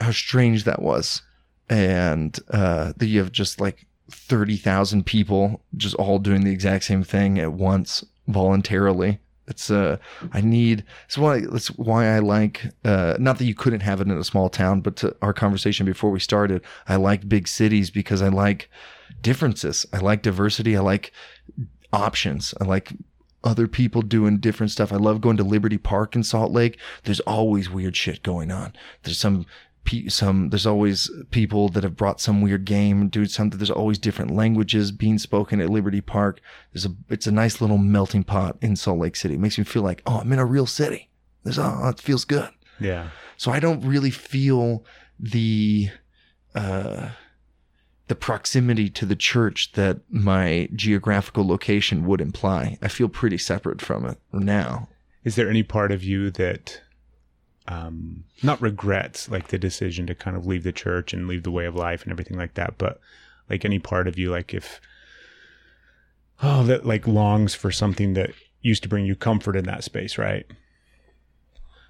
how strange that was, and uh, that you have just like thirty thousand people just all doing the exact same thing at once voluntarily. It's uh, I need. That's why. That's why I like. Uh, not that you couldn't have it in a small town, but to our conversation before we started, I like big cities because I like differences. I like diversity. I like options. I like other people doing different stuff. I love going to Liberty Park in Salt Lake. There's always weird shit going on. There's some pe- some there's always people that have brought some weird game, do something. There's always different languages being spoken at Liberty Park. There's a it's a nice little melting pot in Salt Lake City. It makes me feel like, oh, I'm in a real city. There's oh, it feels good. Yeah. So I don't really feel the uh, the proximity to the church that my geographical location would imply. I feel pretty separate from it now. Is there any part of you that um not regrets like the decision to kind of leave the church and leave the way of life and everything like that, but like any part of you like if oh that like longs for something that used to bring you comfort in that space, right?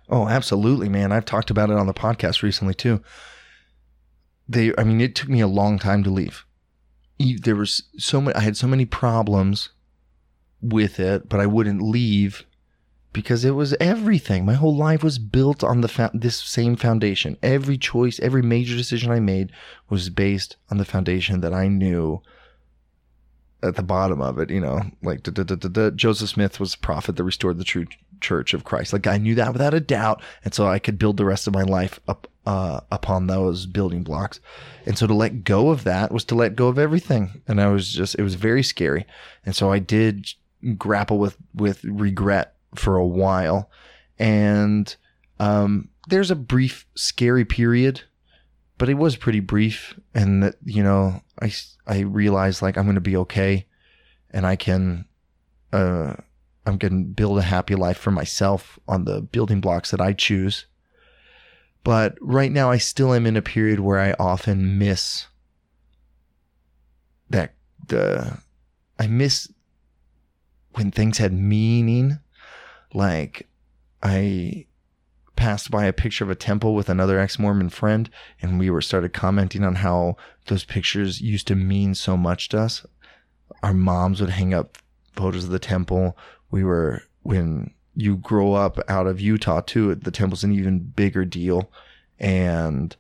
Oh, absolutely, man. I've talked about it on the podcast recently too. They, I mean, it took me a long time to leave. There was so many, I had so many problems with it, but I wouldn't leave because it was everything. My whole life was built on the fa- this same foundation. Every choice, every major decision I made was based on the foundation that I knew at the bottom of it, you know, like da, da, da. Joseph Smith was a prophet that restored the true church of Christ. Like I knew that without a doubt, and so I could build the rest of my life up uh, upon those building blocks. And so to let go of that was to let go of everything, and I was just it was very scary. And so I did grapple with with regret for a while, and um, there's a brief scary period but it was pretty brief and that you know i i realized like i'm to be okay and i can uh i'm going to build a happy life for myself on the building blocks that i choose. But right now i still am in a period where i often miss that the i miss when things had meaning like i passed by a picture of a temple with another ex-Mormon friend, and we were started commenting on how those pictures used to mean so much to us. Our moms would hang up photos of the temple. We were when you grow up out of Utah too, the temple's an even bigger deal, and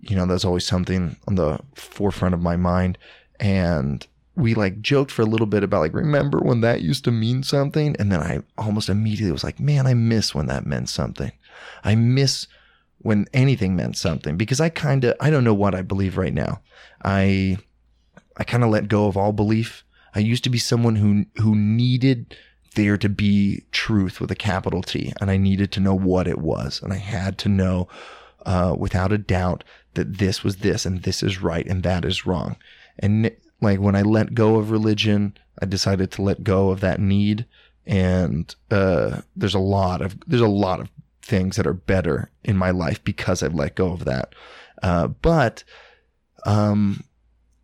you know that's always something on the forefront of my mind. And we like joked for a little bit about like remember when that used to mean something, and then I almost immediately was like, man, I miss when that meant something. I miss when anything meant something because I kind of I don't know what I believe right now. I I kind of let go of all belief. I used to be someone who who needed there to be truth with a capital T, and I needed to know what it was, and I had to know uh, without a doubt that this was this, and this is right, and that is wrong. And like when I let go of religion, I decided to let go of that need, and uh, there's a lot of there's a lot of things that are better in my life because I've let go of that. Uh, but um,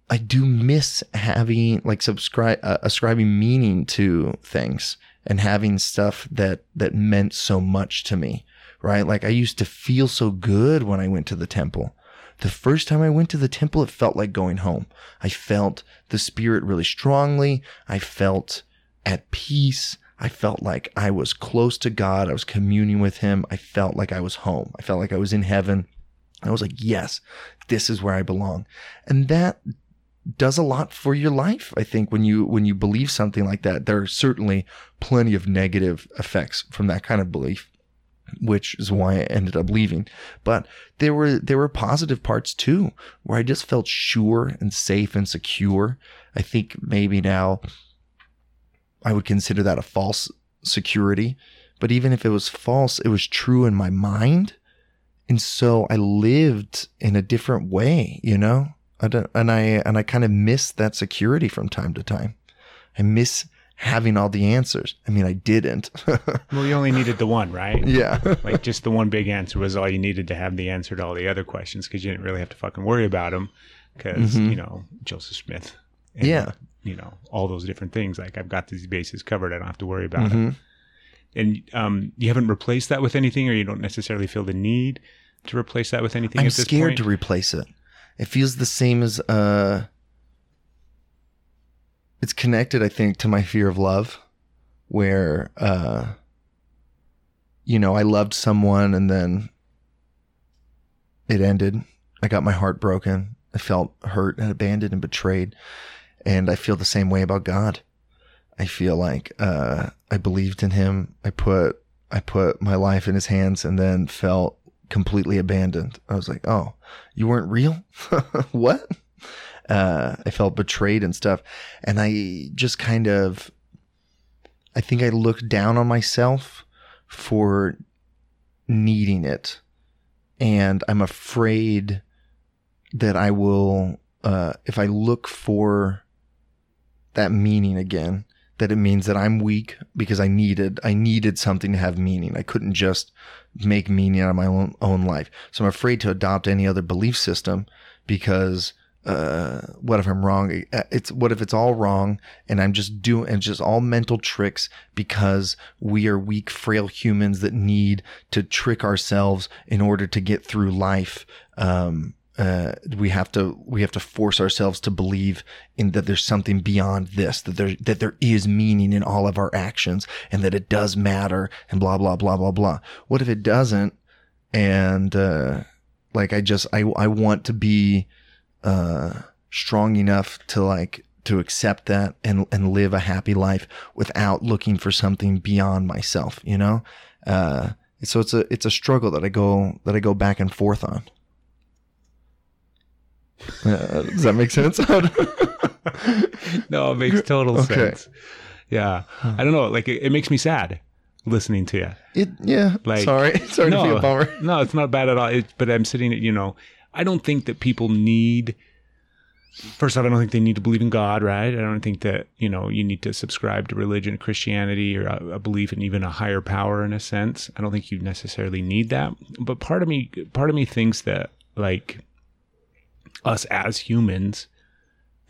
I do miss having like subscribe uh, ascribing meaning to things and having stuff that that meant so much to me. Right? Like I used to feel so good when I went to the temple. The first time I went to the temple, it felt like going home. I felt the spirit really strongly. I felt at peace. I felt like I was close to God. I was communing with Him. I felt like I was home. I felt like I was in heaven. I was like, yes, this is where I belong. And that does a lot for your life. I think when you, when you believe something like that, there are certainly plenty of negative effects from that kind of belief, which is why I ended up leaving. But there were, there were positive parts too, where I just felt sure and safe and secure. I think maybe now I would consider that a false security. But even if it was false, it was true in my mind. And so I lived in a different way, you know? I and I, and I kind of miss that security from time to time. I miss having all the answers. I mean, I didn't. Well, you only needed the one, right? yeah. like just the one big answer was all you needed to have the answer to all the other questions because you didn't really have to fucking worry about them because Mhm. you know Joseph Smith. and, Yeah. You know all those different things. Like I've got these bases covered. I don't have to worry about Mhm. it. And um, you haven't replaced that with anything, or you don't necessarily feel the need to replace that with anything. I'm at this scared point? to replace it. It feels the same as uh it's connected, I think, to my fear of love, where uh you know, I loved someone and then it ended. I got my heart broken. I felt hurt and abandoned and betrayed. And I feel the same way about God. I feel like uh, I believed in him. I put I put my life in his hands, and then felt completely abandoned. I was like, "Oh, you weren't real? what?" Uh, I felt betrayed and stuff, and I just kind of, I think I looked down on myself for needing it, and I'm afraid that I will, uh, if I look for that meaning again, that it means that I'm weak because I needed I needed something to have meaning. I couldn't just make meaning out of my own own life. So I'm afraid to adopt any other belief system because uh, what if I'm wrong? It's what if it's all wrong and I'm just doing and just all mental tricks because we are weak, frail humans that need to trick ourselves in order to get through life. Um, uh, we have to we have to force ourselves to believe in that there's something beyond this that there that there is meaning in all of our actions and that it does matter and blah blah blah blah blah what if it doesn't and uh, like i just i i want to be uh, strong enough to like to accept that and and live a happy life without looking for something beyond myself you know uh, so it's a it's a struggle that i go that i go back and forth on uh, does that make sense? no, it makes total Okay. sense. Yeah. I don't know. Like, it, it makes me sad listening to you. it, yeah. Like, sorry, sorry to be a bummer. No, it's not bad at all. It, but I'm sitting, you know, I don't think that people need. First off, I don't think they need to believe in God, right? I don't think that you know you need to subscribe to religion, Christianity, or a, a belief in even a higher power. In a sense, I don't think you necessarily need that. But part of me, part of me thinks that like us as humans,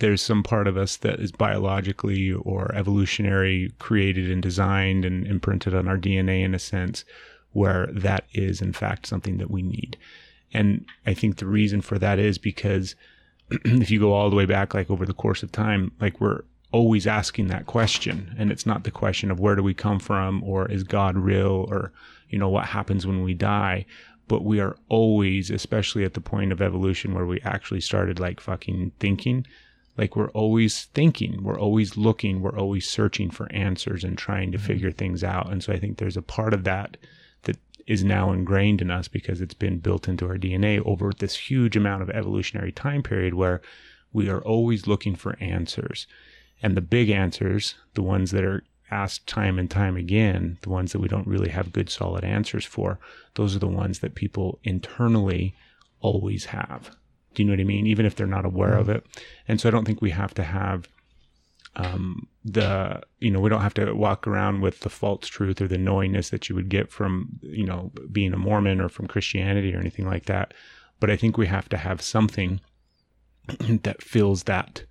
there's some part of us that is biologically or evolutionary created and designed and imprinted on our DNA in a sense where that is in fact something that we need. And I think the reason for that is because if you go all the way back like over the course of time, like we're always asking that question. And it's not the question of where do we come from or is God real or you know what happens when we die. But we are always especially at the point of evolution where we actually started like fucking thinking like we're always thinking we're always looking we're always searching for answers and trying to mm-hmm. figure things out. And so i think there's a part of that that is now ingrained in us because it's been built into our dna over this huge amount of evolutionary time period where we are always looking for answers and the big answers the ones that are asked time and time again the ones that we don't really have good solid answers for those are the ones that people internally always have do you know what I mean? Even if they're not aware of it. And so I don't think we have to have um, the, you know, we don't have to walk around with the false truth or the knowingness that you would get from, you know, being a Mormon or from Christianity or anything like that. But I think we have to have something that fills that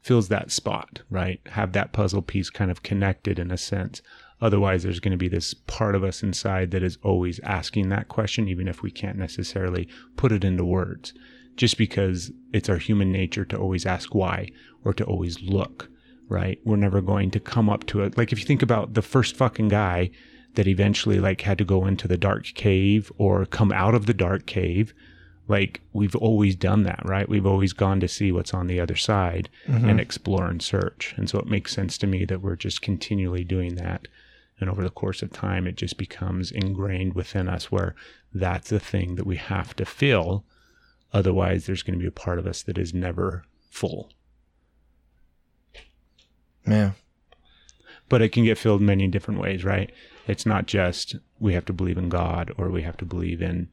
fills that spot, right? Have that puzzle piece kind of connected in a sense. Otherwise, there's going to be this part of us inside that is always asking that question, even if we can't necessarily put it into words just because it's our human nature to always ask why or to always look, right? We're never going to come up to it. Like if you think about the first fucking guy that eventually like had to go into the dark cave or come out of the dark cave, like we've always done that, right? We've always gone to see what's on the other side mm-hmm. and explore and search. And so it makes sense to me that we're just continually doing that. And over the course of time, it just becomes ingrained within us where that's the thing that we have to feel Otherwise, there's going to be a part of us that is never full. Yeah. But it can get filled many different ways, right? It's not just we have to believe in God or we have to believe in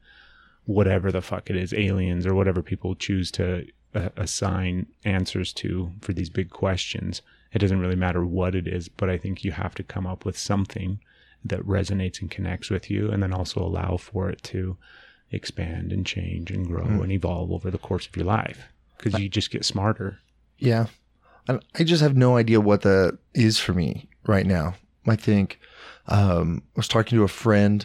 whatever the fuck it is, aliens or whatever people choose to uh, assign answers to for these big questions. It doesn't really matter what it is, but I think you have to come up with something that resonates and connects with you and then also allow for it to expand and change and grow and evolve over the course of your life because you just get smarter. Yeah. I, I just have no idea what that is for me right now. I think um, I was talking to a friend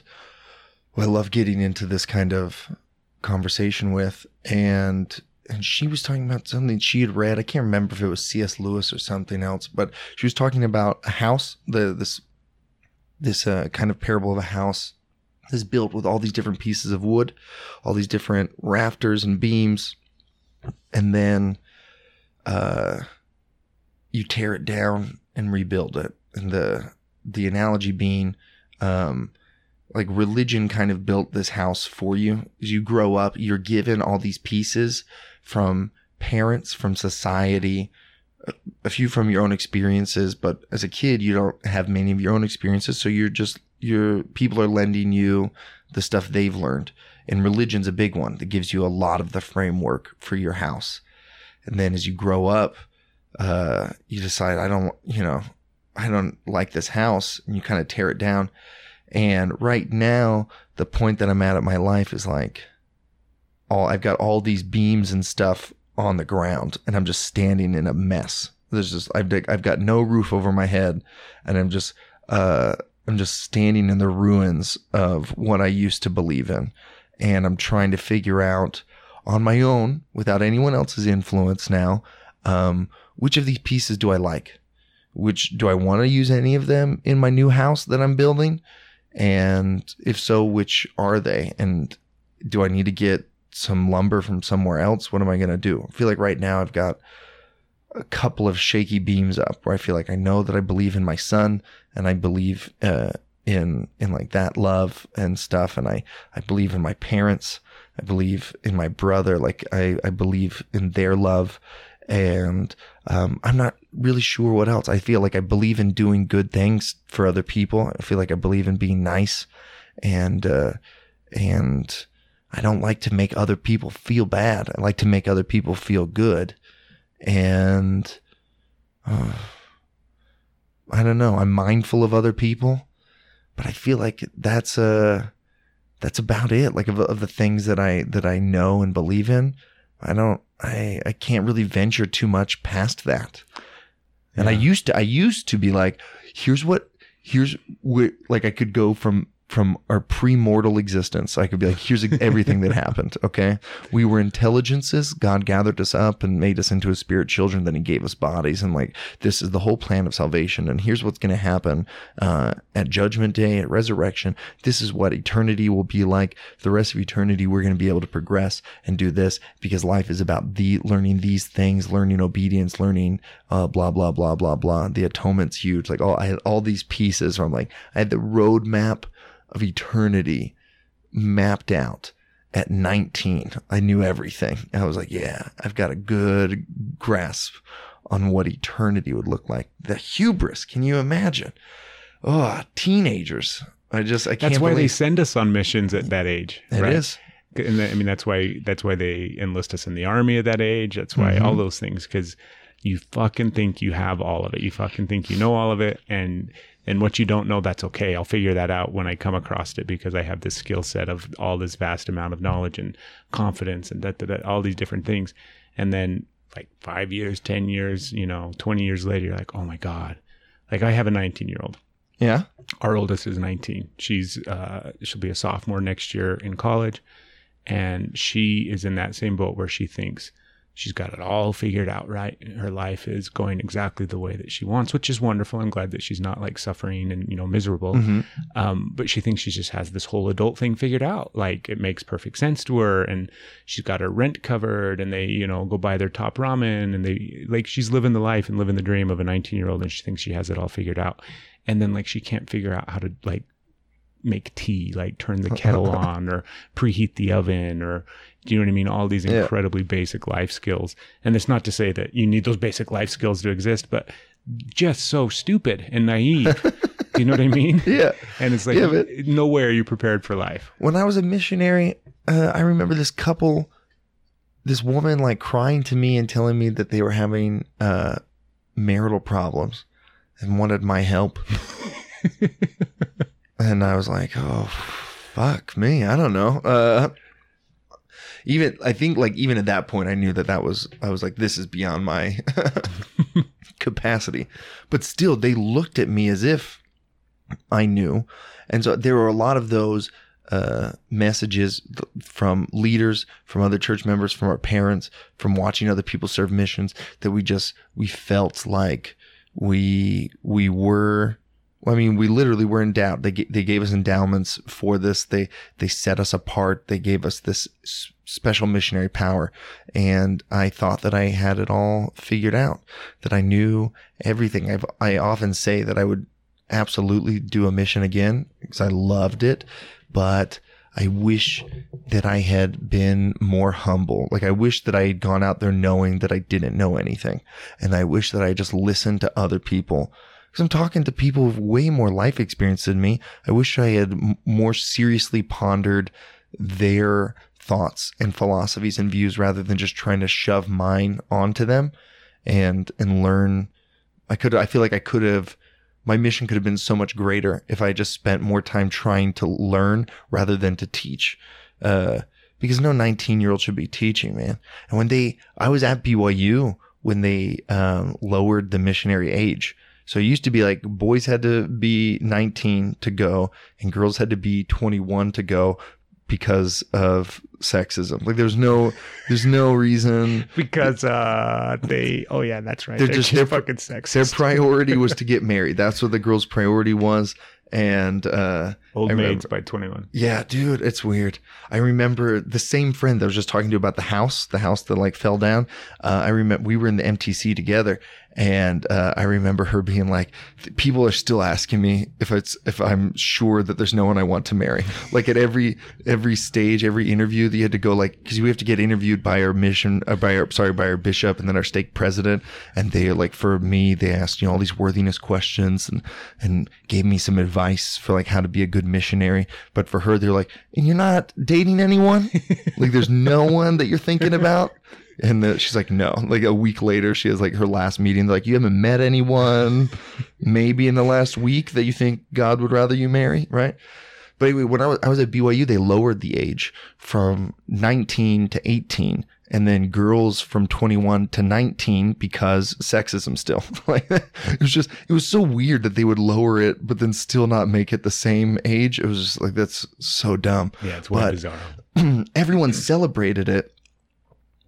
who I love getting into this kind of conversation with, and and she was talking about something she had read. I can't remember if it was C.S. Lewis or something else, but she was talking about a house, the this this uh, kind of parable of a house is built with all these different pieces of wood, all these different rafters and beams, and then uh, you tear it down and rebuild it. and the the analogy being um like religion kind of built this house for you. As you grow up you're given all these pieces from parents from society a- few from your own experiences but as a kid you don't have many of your own experiences. So you're just your people are lending you the stuff they've learned. And religion's a big one that gives you a lot of the framework for your house. And then as you grow up uh you decide i don't you know i don't like this house and you kind of tear it down. And right now the point that i'm at in my life is like all i've got all these beams and stuff on the ground and i'm just standing in a mess. There's just i've, I've got no roof over my head and i'm just uh i'm just standing in the ruins of what i used to believe in. And i'm trying to figure out on my own without anyone else's influence now um, which of these pieces do i like? Which do i want to use any of them in my new house that i'm building? And if so which are they? And do i need to get some lumber from somewhere else? What am i going to do? I feel like right now i've got a couple of shaky beams up where i feel like i know that i believe in my son and i believe uh, in in like that love and stuff. And i i believe in my parents. I believe in my brother. Like i i believe in their love and um, i'm not really sure what else. I feel like i believe in doing good things for other people. I feel like i believe in being nice and uh and i don't like to make other people feel bad. I like to make other people feel good. And uh, i don't know. I'm mindful of other people but I feel like that's uh that's about it. Like of, of the things that I that I know and believe in, I don't I I can't really venture too much past that. And I used to I used to be like, here's what here's where like I could go from from our pre-mortal existence. I could be like, here's everything that happened. Okay. We were intelligences. God gathered us up and made us into his spirit children. Then he gave us bodies. And like, this is the whole plan of salvation. And here's what's going to happen, uh, at judgment day, at resurrection. This is what eternity will be like. The rest of eternity, we're going to be able to progress and do this because life is about the learning these things, learning obedience, learning, uh, blah, blah, blah, blah, blah. The atonement's huge. Like, all, I had all these pieces where I'm like, I had the roadmap of eternity mapped out at 19. I knew everything. I was like, yeah, I've got a good grasp on what eternity would look like. The hubris, can you imagine? Oh, teenagers. I just, I can't That's why they send us on missions at that age. It right? is. And I mean, that's why that's why they enlist us in the army at that age. That's why all mm-hmm. those things because you fucking think you have all of it. You fucking think you know all of it, and and what you don't know, that's okay. I'll figure that out when I come across it because I have this skill set of all this vast amount of knowledge and confidence and that, that, that all these different things. And then like five years, ten years, you know, twenty years later, you're like, oh my god. Like I have a 19 year old Yeah. our oldest is 19 she's uh, she'll be a sophomore next year in college and she is in that same boat where she thinks she's got it all figured out right? Her life is going exactly the way that she wants which is wonderful. I'm glad that she's not like suffering and you know miserable. Mm-hmm. um, but she thinks she just has this whole adult thing figured out. Like it makes perfect sense to her and she's got her rent covered and they you know go buy their top ramen and they like she's living the life and living the dream of a 19 year old and she thinks she has it all figured out. And then like she can't figure out how to like make tea like turn the kettle on or preheat the oven or do you know what i mean all these Yeah. incredibly basic life skills and it's not to say that you need those basic life skills to exist but just so stupid and naive do you know what i mean Yeah. and it's like Yeah, nowhere are you prepared for life when I was a missionary, uh, I remember this couple, this woman like crying to me and telling me that they were having uh, marital problems and wanted my help. And I was like, oh, fuck me. I don't know. Uh, even, I think like even at that point, I knew that that was, I was like, this is beyond my capacity. But still, they looked at me as if I knew. And so there were a lot of those uh, messages from leaders, from other church members, from our parents, from watching other people serve missions that we just we felt like we we were I mean, we literally were endowed. They they gave us endowments for this. They they set us apart. They gave us this special missionary power, and I thought that I had it all figured out. That I knew everything. I've I often say that I would absolutely do a mission again because I loved it, but I wish that I had been more humble. Like I wish that I had gone out there knowing that I didn't know anything, and I wish that I just listened to other people because I'm talking to people with way more life experience than me. I wish I had more seriously pondered their thoughts and philosophies and views rather than just trying to shove mine onto them and and learn. I could. I feel like I could have. My mission could have been so much greater if I just spent more time trying to learn rather than to teach. Uh, because no 19 year old should be teaching, man. And when they, I was at BYU when they um, lowered the missionary age. So it used to be like boys had to be 19 to go and girls had to be 21 to go because of sexism. Like there's no, there's no reason. because uh they oh yeah that's right They're they're, just- they're- fucking sexist Their priority was to get married. That's what the girl's priority was. And, uh, old I maids by 21 yeah, dude, it's weird. I remember the same friend that I was just talking to about the house, the house that like fell down. Uh, I remember we were in the MTC together, and uh, I remember her being like, "People are still asking me if it's if I'm sure that there's no one I want to marry." Like at every every stage, every interview, that you had to go like because we have to get interviewed by our mission, uh, by our sorry, by our bishop, and then our stake president, and they like for me, they asked you know all these worthiness questions and and gave me some advice for like how to be a good missionary. But for her, they're like, and you're not dating anyone? like there's no one that you're thinking about? And the, she's like, no. Like a week later, she has like her last meeting. They're like, you haven't met anyone maybe in the last week that you think God would rather you marry, right? But anyway, when I was, I was at BYU, they lowered the age from 19 to 18 and then girls from 21 to 19 because sexism still like it was just it was so weird that they would lower it but then still not make it the same age it was just like that's so dumb yeah it's way But- bizarre everyone celebrated it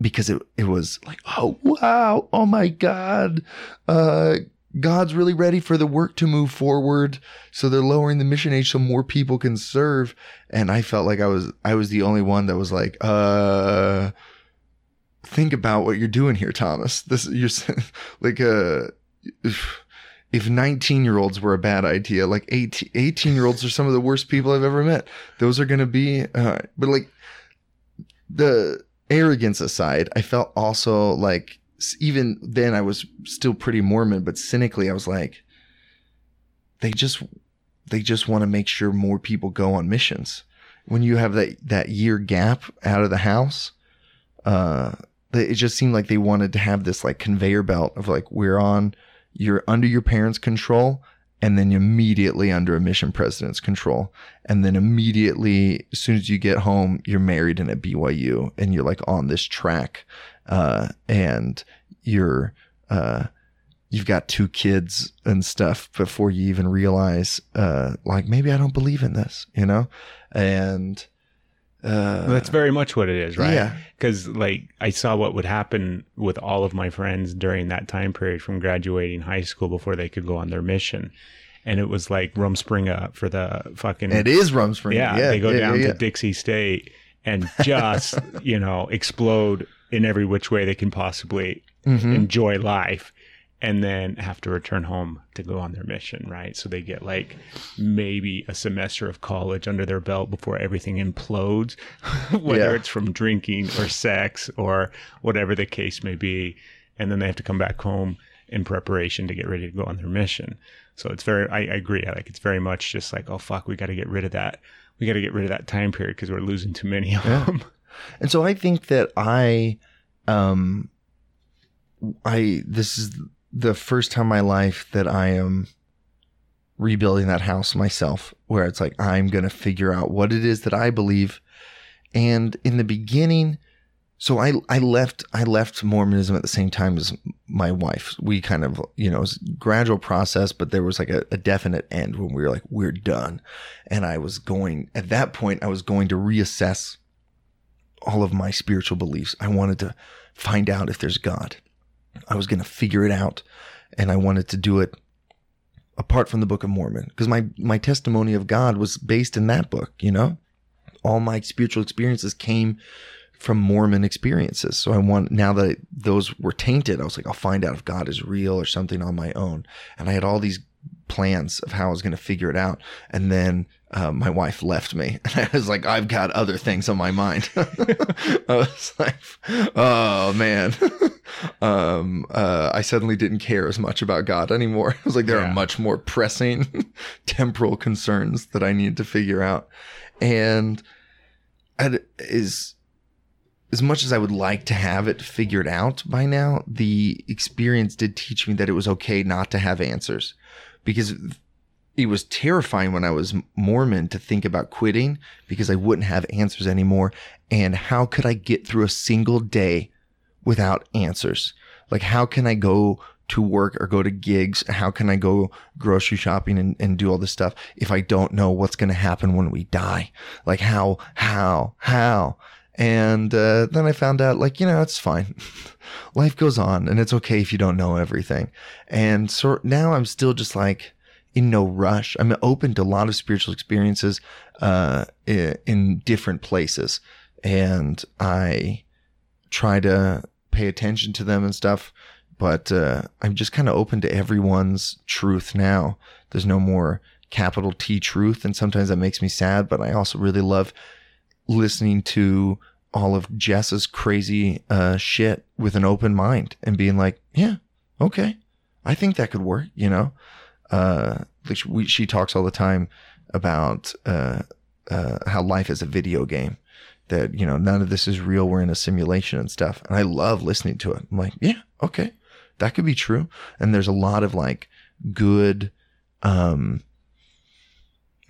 because it, it was like, oh, wow. Oh my God. Uh, God's really ready for the work to move forward. So they're lowering the mission age so more people can serve. And I felt like I was, I was the only one that was like, uh, think about what you're doing here, Thomas. This, you're like, uh, if, if 19 year olds were a bad idea, like 18, 18 year olds are some of the worst people I've ever met. Those are going to be, uh, but like, the arrogance aside, I felt also like even then I was still pretty Mormon, but cynically I was like, they just they just want to make sure more people go on missions. When you have that that year gap out of the house, uh, it just seemed like they wanted to have this like conveyor belt of like we're on, you're under your parents' control, and then immediately under a mission president's control. And then immediately as soon as you get home you're married and at byu and you're like on this track uh, and you're uh, you've got two kids and stuff before you even realize uh, like maybe i don't believe in this you know? And uh, that's very much what it is, right? yeah. Because like I saw what would happen with all of my friends during that time period from graduating high school before they could go on their mission, and it was like Rumspringa for the fucking. it is rumspringa yeah, yeah, they go yeah, down yeah, to Dixie State and just you know explode in every which way they can possibly. Mhm. enjoy life and then have to return home to go on their mission, right? So they get like maybe a semester of college under their belt before everything implodes, whether Yeah. it's from drinking or sex or whatever the case may be. And then they have to come back home in preparation to get ready to go on their mission. So it's very, I, I agree. Like it's very much just like, oh fuck, we got to get rid of that. We got to get rid of that time period because we're losing too many of Yeah. them. And so I think that I, um, I this is the first time in my life that I am rebuilding that house myself, where it's like I'm gonna figure out what it is that I believe. And in the beginning, so I I left I left Mormonism at the same time as my wife. We kind of you know gradual process, but there was like a, a definite end when we were like we're done. And I was going at that point I was going to reassess all of my spiritual beliefs. I wanted to find out if there's God. I was going to figure it out and I wanted to do it apart from the Book of Mormon, because my my testimony of God was based in that book. You know, all my spiritual experiences came from Mormon experiences. So I want now that those were tainted, I was like, I'll find out if God is real or something on my own. And I had all these plans of how I was going to figure it out. And then uh, my wife left me, and I was like, I've got other things on my mind. I was like, oh man. um, uh, I suddenly didn't care as much about God anymore. I was like, there Yeah. are much more pressing temporal concerns that I need to figure out. And is as much as I would like to have it figured out by now, the experience did teach me that it was okay not to have answers because it was terrifying when I was Mormon to think about quitting because I wouldn't have answers anymore. And how could I get through a single day without answers? Like, how can I go to work or go to gigs? How can I go grocery shopping and, and do all this stuff if I don't know what's going to happen when we die? Like, how, how, how? And uh, then I found out, like, you know, it's fine. Life goes on and it's okay if you don't know everything. And so now I'm still just like in no rush. I'm open to a lot of spiritual experiences uh, in different places. And I try to pay attention to them and stuff. But uh, I'm just kind of open to everyone's truth now. There's no more capital T truth. And sometimes that makes me sad, but I also really love listening to all of Jess's crazy uh, shit with an open mind and being like, yeah, okay, I think that could work. You know, uh, like she, we, she talks all the time about uh, uh, how life is a video game. That you know, none of this is real. We're in a simulation and stuff. And I love listening to it. I'm like, yeah, okay, that could be true. And there's a lot of like good um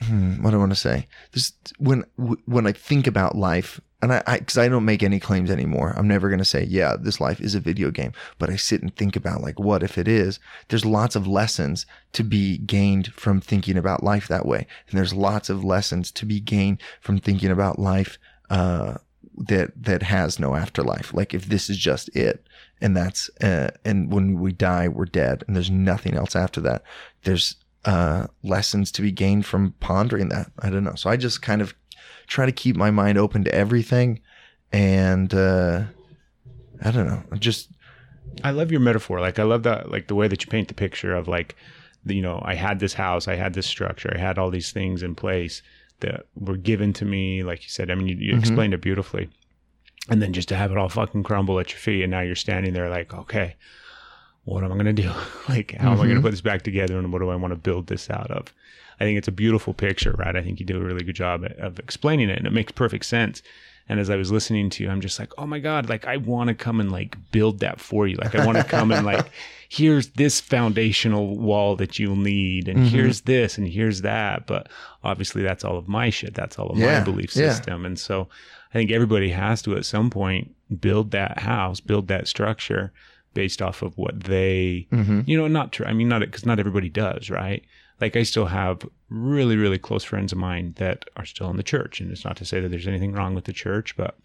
hmm, what do I want to say? This when when I think about life, and I because I, don't make any claims anymore. I'm never gonna say, yeah, this life is a video game. But I sit and think about like, what if it is? There's lots of lessons to be gained from thinking about life that way, and there's lots of lessons to be gained from thinking about life uh, that that has no afterlife. Like if this is just it, and that's uh, and when we die, we're dead, and there's nothing else after that. There's uh, lessons to be gained from pondering that. I don't know. So I just kind of try to keep my mind open to everything, and uh, I don't know. Just I love your metaphor. Like I love that, like the way that you paint the picture of like, the, you know, I had this house, I had this structure, I had all these things in place that were given to me. Like you said, I mean, you, you explained it beautifully. And then just to have it all fucking crumble at your feet, and now you're standing there like, okay, what am I gonna do? like, how am I gonna put this back together, and what do I want to build this out of? I think it's a beautiful picture, right? I think you do a really good job of explaining it, and it makes perfect sense. And as I was listening to you, I'm just like, oh my God, like I want to come and like build that for you. Like I want to come and like, here's this foundational wall that you'll need, and mm-hmm. here's this, and here's that. But obviously, that's all of my shit. That's all of Yeah, my belief yeah. system. And so I think everybody has to at some point build that house, build that structure based off of what they, mm-hmm. you know, not true. I mean, not because not everybody does, right? Like I still have really, really close friends of mine that are still in the church, and it's not to say that there's anything wrong with the church, but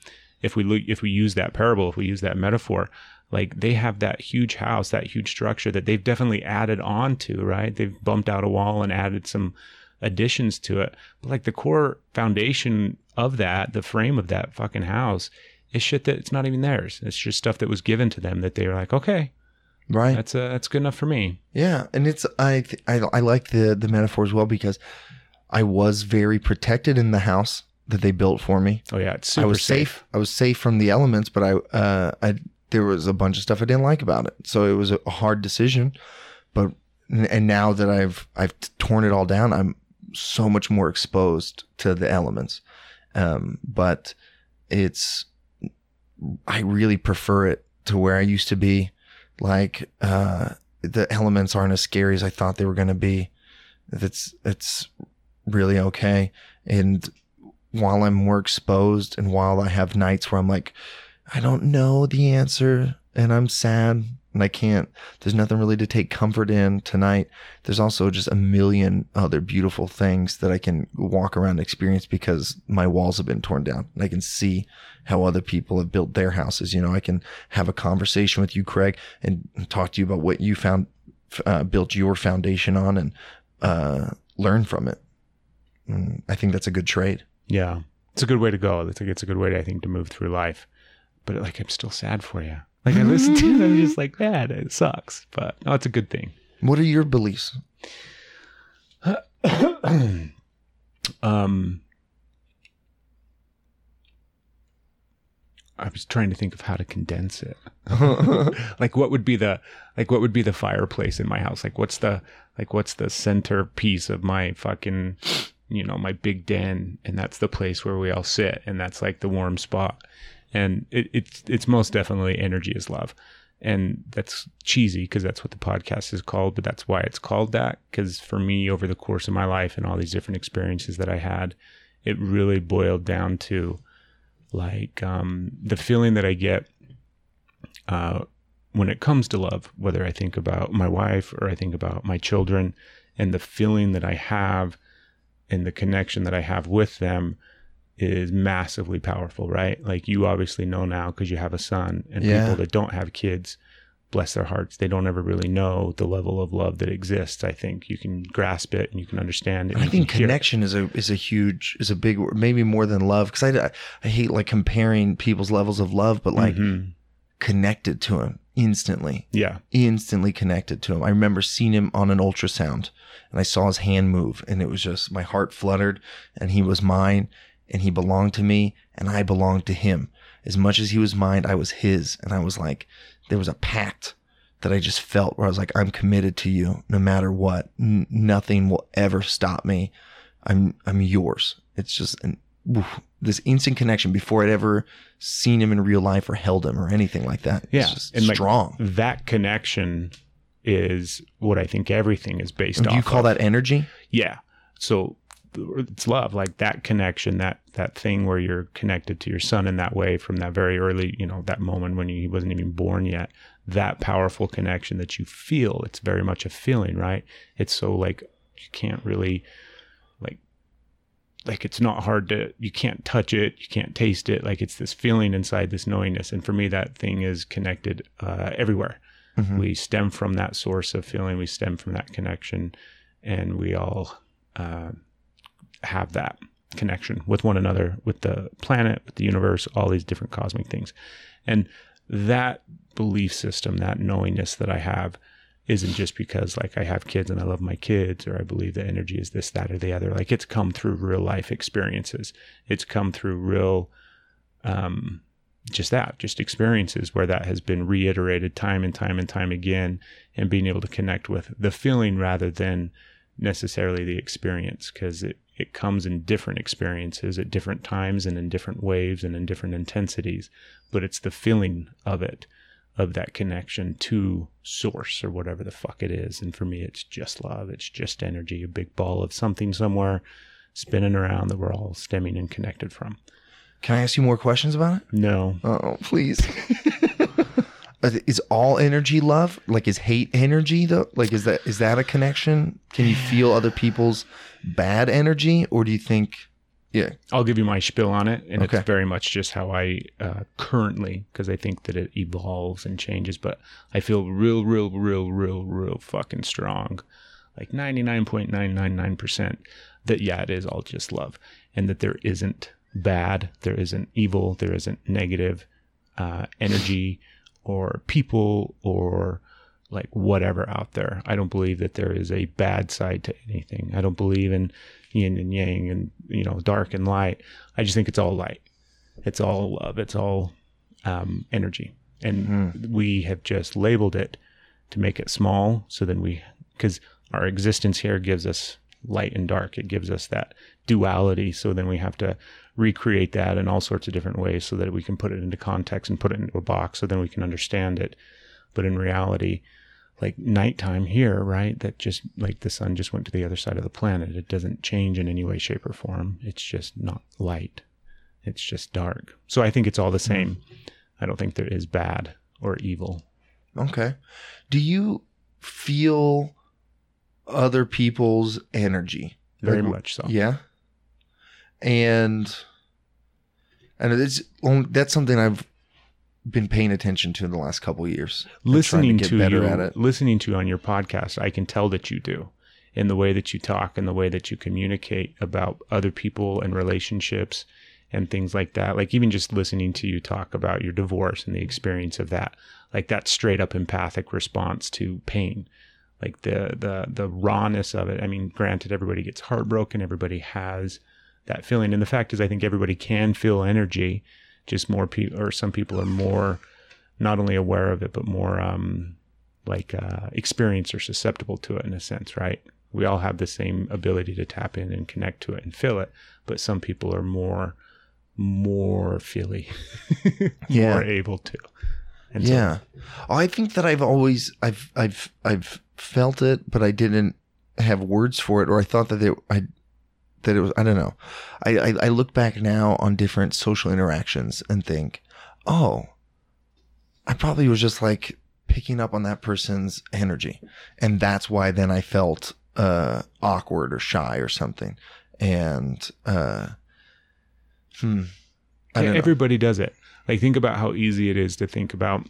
if we look, if we use that parable, if we use that metaphor, like they have that huge house, that huge structure that they've definitely added on to, right? They've bumped out a wall and added some additions to it. But like the core foundation of that, the frame of that fucking house is shit that it's not even theirs. It's just stuff that was given to them that they were like, okay, right. that's uh, that's good enough for me. Yeah, and it's I th- I I like the the metaphor as well because I was very protected in the house that they built for me. Oh yeah, it's super I was safe. I was safe from the elements, but I uh I there was a bunch of stuff I didn't like about it. So it was a hard decision. But and now that I've I've torn it all down, I'm so much more exposed to the elements. Um, but it's I really prefer it to where I used to be. Like uh, the elements aren't as scary as I thought they were going to be. It's it's really okay. And while I'm more exposed, and while I have nights where I'm like, I don't know the answer, and I'm sad, and I can't. There's nothing really to take comfort in tonight. There's also just a million other beautiful things that I can walk around and experience because my walls have been torn down, and I can see how other people have built their houses. You know, I can have a conversation with you, Craig, and talk to you about what you found uh, built your foundation on and uh, learn from it. Mm, I think that's a good trade. Yeah. It's a good way to go. It's like it's a good way, to, I think, to move through life. But like, I'm still sad for you. Like I listen to it, I'm just like, man, it sucks. But no, it's a good thing. What are your beliefs? um, I was trying to think of how to condense it. like what would be the like what would be the fireplace in my house? Like what's the like what's the centerpiece of my fucking you know my big den and that's the place where we all sit and that's like the warm spot and it, it's it's most definitely energy is love. And that's cheesy because that's what the podcast is called but that's why it's called that because for me over the course of my life and all these different experiences that i had it really boiled down to like um, the feeling that i get uh, when it comes to love whether i think about my wife or i think about my children and the feeling that i have and the connection that i have with them is massively powerful, right? Like you obviously know now because you have a son, and Yeah. people that don't have kids, bless their hearts, they don't ever really know the level of love that exists. I think you can grasp it and you can understand it. I think you can hear it. connection is a is a huge is a big maybe more than love because I, I hate like comparing people's levels of love, but like Mhm. connected to him instantly, Yeah, instantly connected to him. I remember seeing him on an ultrasound, and I saw his hand move, and it was just my heart fluttered, and he was mine, and he belonged to me, and I belonged to him. As much as he was mine, I was his, and I was like, there was a pact that I just felt where I was like, I'm committed to you no matter what. N- nothing will ever stop me. I'm I'm yours. It's just an, oof, this instant connection before I'd ever seen him in real life or held him or anything like that. yeah, it's just and like strong. that connection is what I think everything is based Do off. Do you call of. that energy? Yeah. So it's love, like that connection, that that thing where you're connected to your son in that way from that very early, you know, that moment when he wasn't even born yet. That powerful connection that you feel. It's very much a feeling, right? It's so like you can't really like like it's not hard to you can't touch it, you can't taste it. Like it's this feeling inside this knowingness. And for me that thing is connected uh everywhere Mhm. we stem from that source of feeling we stem from that connection and we all uh, have that connection with one another with the planet with the universe all these different cosmic things. And that belief system that knowingness that i have isn't just because like i have kids and i love my kids or i believe that energy is this that or the other. Like it's come through real life experiences. It's come through real um just that, just experiences where that has been reiterated time and time and time again, and being able to connect with the feeling rather than necessarily the experience, because it, it comes in different experiences at different times and in different waves and in different intensities. But it's the feeling of it, of that connection to source or whatever the fuck it is. And for me, it's just love. It's just energy, a big ball of something somewhere spinning around that we're all stemming and connected from. Can I ask you more questions about it? No, Oh, please. is all energy love? Like is hate energy though? Like is that is that a connection? Can you feel other people's bad energy or do you think yeah. I'll give you my spiel on it, and Okay. it's very much just how I uh, currently, because I think that it evolves and changes. But I feel real, real, real, real, real fucking strong, like ninety nine point nine nine nine percent. That yeah, it is all just love, and that there isn't bad, there isn't evil, there isn't negative uh, energy or people or like whatever out there. I don't believe that there is a bad side to anything. I don't believe in yin and yang and you know dark and light. I just think it's all light. It's all love. It's all um, energy, and we have just labeled it to make it small. So then we, because our existence here gives us light and dark. It gives us that duality. So then we have to recreate that in all sorts of different ways so that we can put it into context and put it into a box so then we can understand it. But in reality, like nighttime here, right? That just like the sun just went to the other side of the planet. It doesn't change in any way, shape, or form. It's just not light. It's just dark. So I think it's all the mm-hmm. same. I don't think there is bad or evil. Okay. Do you feel other people's energy? Very Like, much so. Yeah. And and it's that's something I've been paying attention to in the last couple of years. listening get to, better you, at it. listening to you on your podcast, I can tell that you do in the way that you talk and the way that you communicate about other people and relationships and things like that. Like even just listening to you talk about your divorce and the experience of that, like that straight up empathic response to pain, like the the the rawness of it. I mean, granted, everybody gets heartbroken, everybody has that feeling, and the fact is, I think everybody can feel energy. Just more people, or some people are more not only aware of it, but more um, like uh, experienced or susceptible to it in a sense, right? We all have the same ability to tap in and connect to it and feel it, but some people are more more feely, Yeah. more able to. And yeah. Oh, I think that I've always I've I've I've felt it, but I didn't have words for it, or I thought that it I that it was I don't know. I, I I look back now on different social interactions and think, oh, I probably was just like picking up on that person's energy, and that's why then I felt uh awkward or shy or something, and uh, hmm. I don't know. everybody does it. Like think about how easy it is to think about.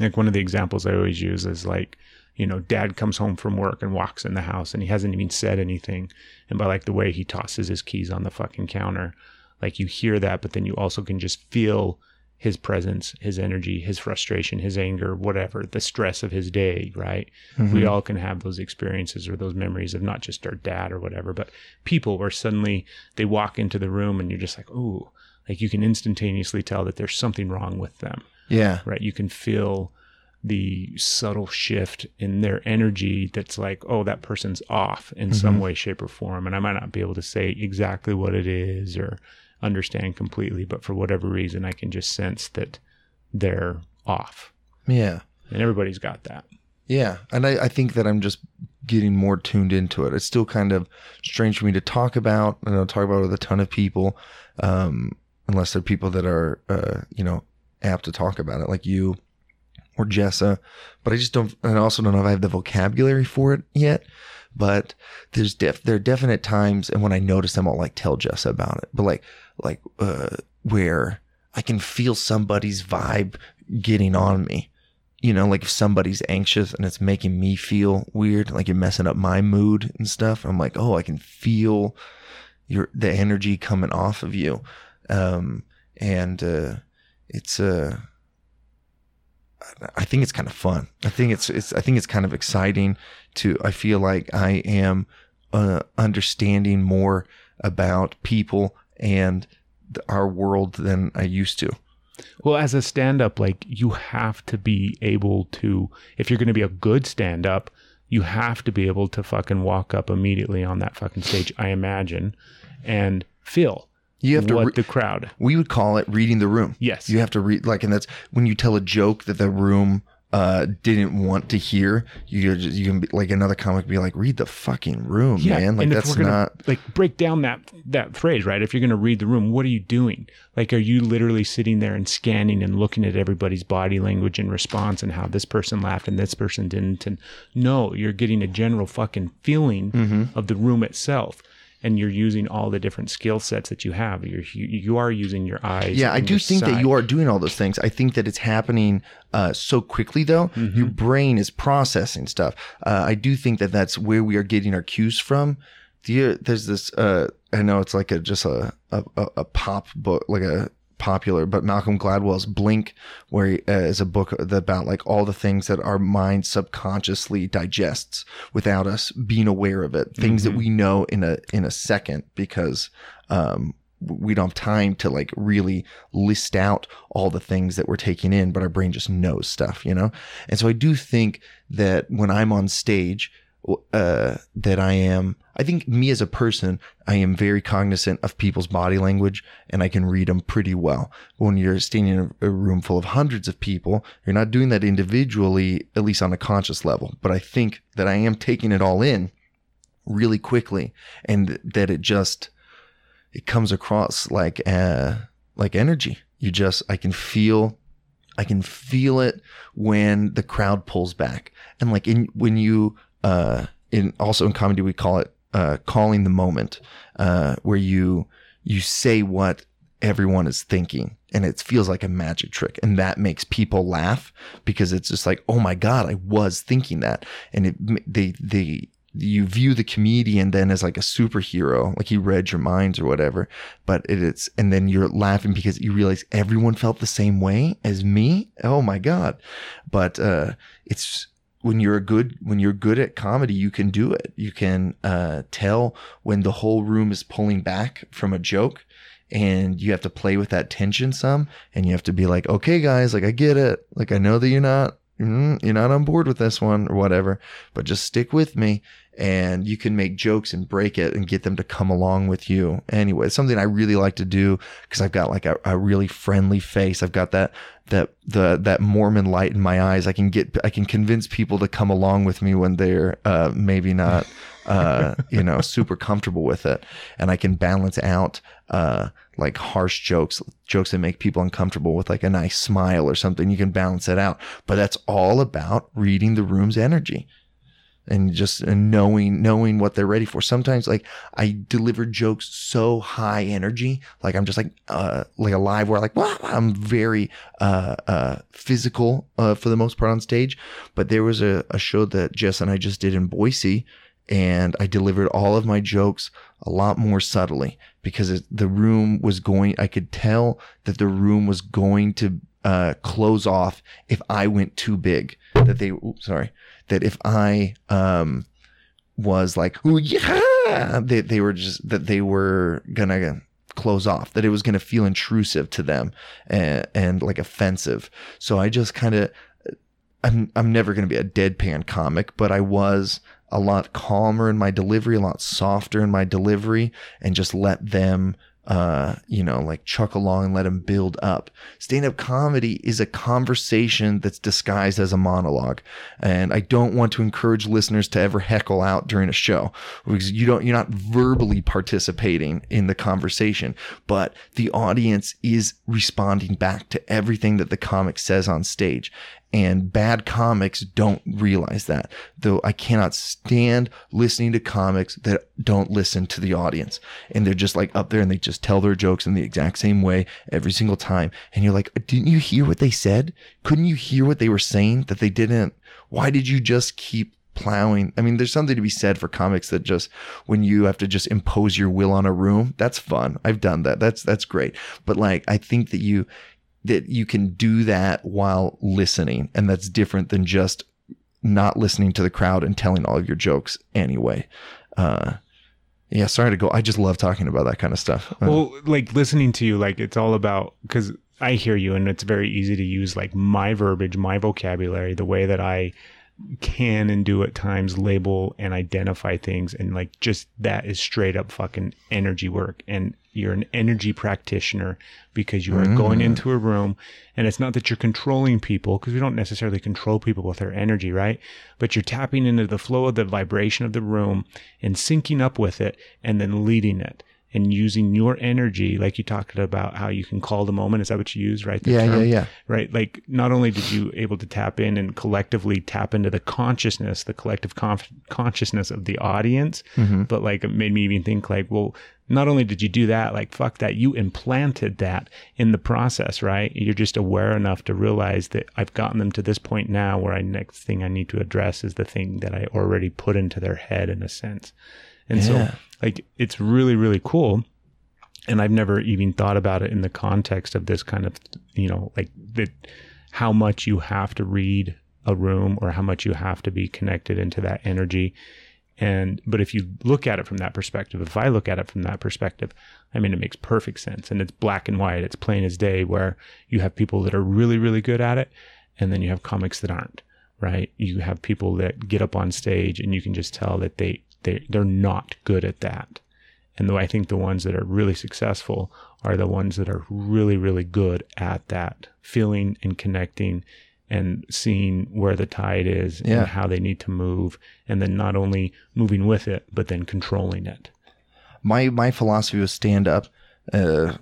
Like one of the examples I always use is like, you know, dad comes home from work and walks in the house and he hasn't even said anything. And by like the way he tosses his keys on the fucking counter, like you hear that, but then you also can just feel his presence, his energy, his frustration, his anger, whatever, the stress of his day, right? We mm-hmm. all can have those experiences or those memories of not just our dad or whatever, but people where suddenly they walk into the room and you're just like, ooh, like you can instantaneously tell that there's something wrong with them, yeah. right? You can feel the subtle shift in their energy that's like, oh, that person's off in some way, shape, or form. And I might not be able to say exactly what it is or understand completely, but for whatever reason, I can just sense that they're off. Yeah. And everybody's got that. Yeah, and I, I think that I'm just getting more tuned into it. It's still kind of strange for me to talk about. and I don't talk about it with a ton of people, um, unless they're people that are, uh, you know, apt to talk about it, like you or Jessa. But I just don't. And I also don't know if I have the vocabulary for it yet. But there's def there are definite times, and when I notice them, I'll like tell Jessa about it. But like like uh, where I can feel somebody's vibe getting on me you know, like if somebody's anxious and it's making me feel weird, like you're messing up my mood and stuff. I'm like, oh, I can feel your the energy coming off of you, um, and uh, it's uh, I think it's kind of fun. I think it's it's I think it's kind of exciting to. I feel like I am uh, understanding more about people and our world than I used to. Well, as a stand up, like you have to be able to, if you're going to be a good stand up, you have to be able to fucking walk up immediately on that fucking stage, I imagine, and feel You have to what re- the crowd. we would call it reading the room. Yes. You have to read like, and that's when you tell a joke that the room uh didn't want to hear. You just, you can be like another comic be like, read the fucking room, man. Like and if that's we're gonna not. like break down that that phrase, right? If you're gonna read the room, what are you doing? Like, are you literally sitting there and scanning and looking at everybody's body language and response and how this person laughed and this person didn't? And no, you're getting a general fucking feeling Mm-hmm. of the room itself, and you're using all the different skill sets that you have. You're you, you are using your eyes. Yeah, I do think that you are doing all those things. I think that it's happening uh, so quickly, though. Mm-hmm. Your brain is processing stuff. Uh, I do think that that's where we are getting our cues from. The, there's this. Uh, I know it's like a just a a- a pop book, like a popular, but Malcolm Gladwell's Blink, where he, uh, is a book about like all the things that our mind subconsciously digests without us being aware of it. Things that we know in a in a second because um, we don't have time to like really list out all the things that we're taking in, but our brain just knows stuff, you know? And so I do think that when I'm on stage, uh, that I am, I think me as a person, I am very cognizant of people's body language and I can read them pretty well. When you're standing in a, room full of hundreds of people, you're not doing that individually, at least on a conscious level. But I think that I am taking it all in really quickly and that it just, it comes across like uh like energy. You just I can feel I can feel it when the crowd pulls back. And like in when you uh in also in comedy we call it uh calling the moment uh where you you say what everyone is thinking and it feels like a magic trick and that makes people laugh because it's just like oh my god i was thinking that. And it they they you view the comedian then as like a superhero like he read your minds or whatever but it, it's and then you're laughing because you realize everyone felt the same way as me? Oh my god. But uh it's when you're a good when you're good at comedy you can do it. You can uh tell when the whole room is pulling back from a joke and you have to play with that tension some and you have to be like okay guys like i get it. Like i know that you're not mm, you're not on board with this one or whatever but just stick with me and you can make jokes and break it and get them to come along with you. Anyway it's something i really like to do because i've got like a, a really friendly face. I've got that that the that mormon light in my eyes. I can get i can convince people to come along with me when they're uh maybe not uh you know super comfortable with it. And i can balance out uh like harsh jokes jokes that make people uncomfortable with like a nice smile or something. You can balance it out. But that's all about reading the room's energy and just and knowing knowing what they're ready for. Sometimes like I deliver jokes so high energy, like I'm just like uh like a live where like wow, I'm very uh uh physical uh for the most part on stage. But there was a, a show that Jess and I just did in Boise and I delivered all of my jokes a lot more subtly because it, the room was going I could tell that the room was going to uh, close off if I went too big. That they, oops, sorry, that if I um, was like, ooh yeah, they they were just that they were gonna close off. That it was gonna feel intrusive to them and, and like offensive. So I just kind of. I'm I'm never to be a deadpan comic, but I was a lot calmer in my delivery, a lot softer in my delivery, and just let them uh, you know, like chuck along and let them build up. Stand up comedy is a conversation that's disguised as a monologue. And I don't want to encourage listeners to ever heckle out during a show because you don't, you're not verbally participating in the conversation, but the audience is responding back to everything that the comic says on stage. And bad comics don't realize that. Though I cannot stand listening to comics that don't listen to the audience. And they're just like up there and they just tell their jokes in the exact same way every single time. And you're like, didn't you hear what they said? Couldn't you hear what they were saying that they didn't? Why did you just keep plowing. I mean, there's something to be said for comics that just when you have to just impose your will on a room, that's fun. I've done that. That's that's great. But like I think that you that you can do that while listening. And that's different than just not listening to the crowd and telling all of your jokes anyway. Uh, yeah, sorry to go. I just love talking about that kind of stuff. Uh, Well, like listening to you, like it's all about because I hear you, and it's very easy to use like my verbiage, my vocabulary, the way that I can and do at times label and identify things, and like just that is straight up fucking energy work. And you're an energy practitioner because you are going mm-hmm. into a room, and it's not that you're controlling people because we don't necessarily control people with our energy, right? But you're tapping into the flow of the vibration of the room and syncing up with it, and then leading it and using your energy, like you talked about how you can call the moment. Is that what you use, right? The yeah, yeah, yeah. Right. Like not only did you able to tap in and collectively tap into the consciousness, the collective conf- consciousness of the audience, Mm-hmm. but like it made me even think like, well, not only did you do that, like fuck that, you implanted that in the process, right? You're just aware enough to realize that I've gotten them to this point now where I next thing I need to address is the thing that I already put into their head in a sense. And Yeah. so like it's really, really cool and I've never even thought about it in the context of this kind of, you know, like that, how much you have to read a room or how much you have to be connected into that energy. And, but if you look at it from that perspective, if I look at it from that perspective, I mean, it makes perfect sense and it's black and white. It's plain as day where you have people that are really, really good at it. And then you have comics that aren't, right? You have people that get up on stage and you can just tell that they, they, they're not good at that. And though I think the ones that are really successful are the ones that are really, really good at that, feeling and connecting and seeing where the tide is Yeah. and how they need to move. And then not only moving with it, but then controlling it. my my philosophy was stand up uh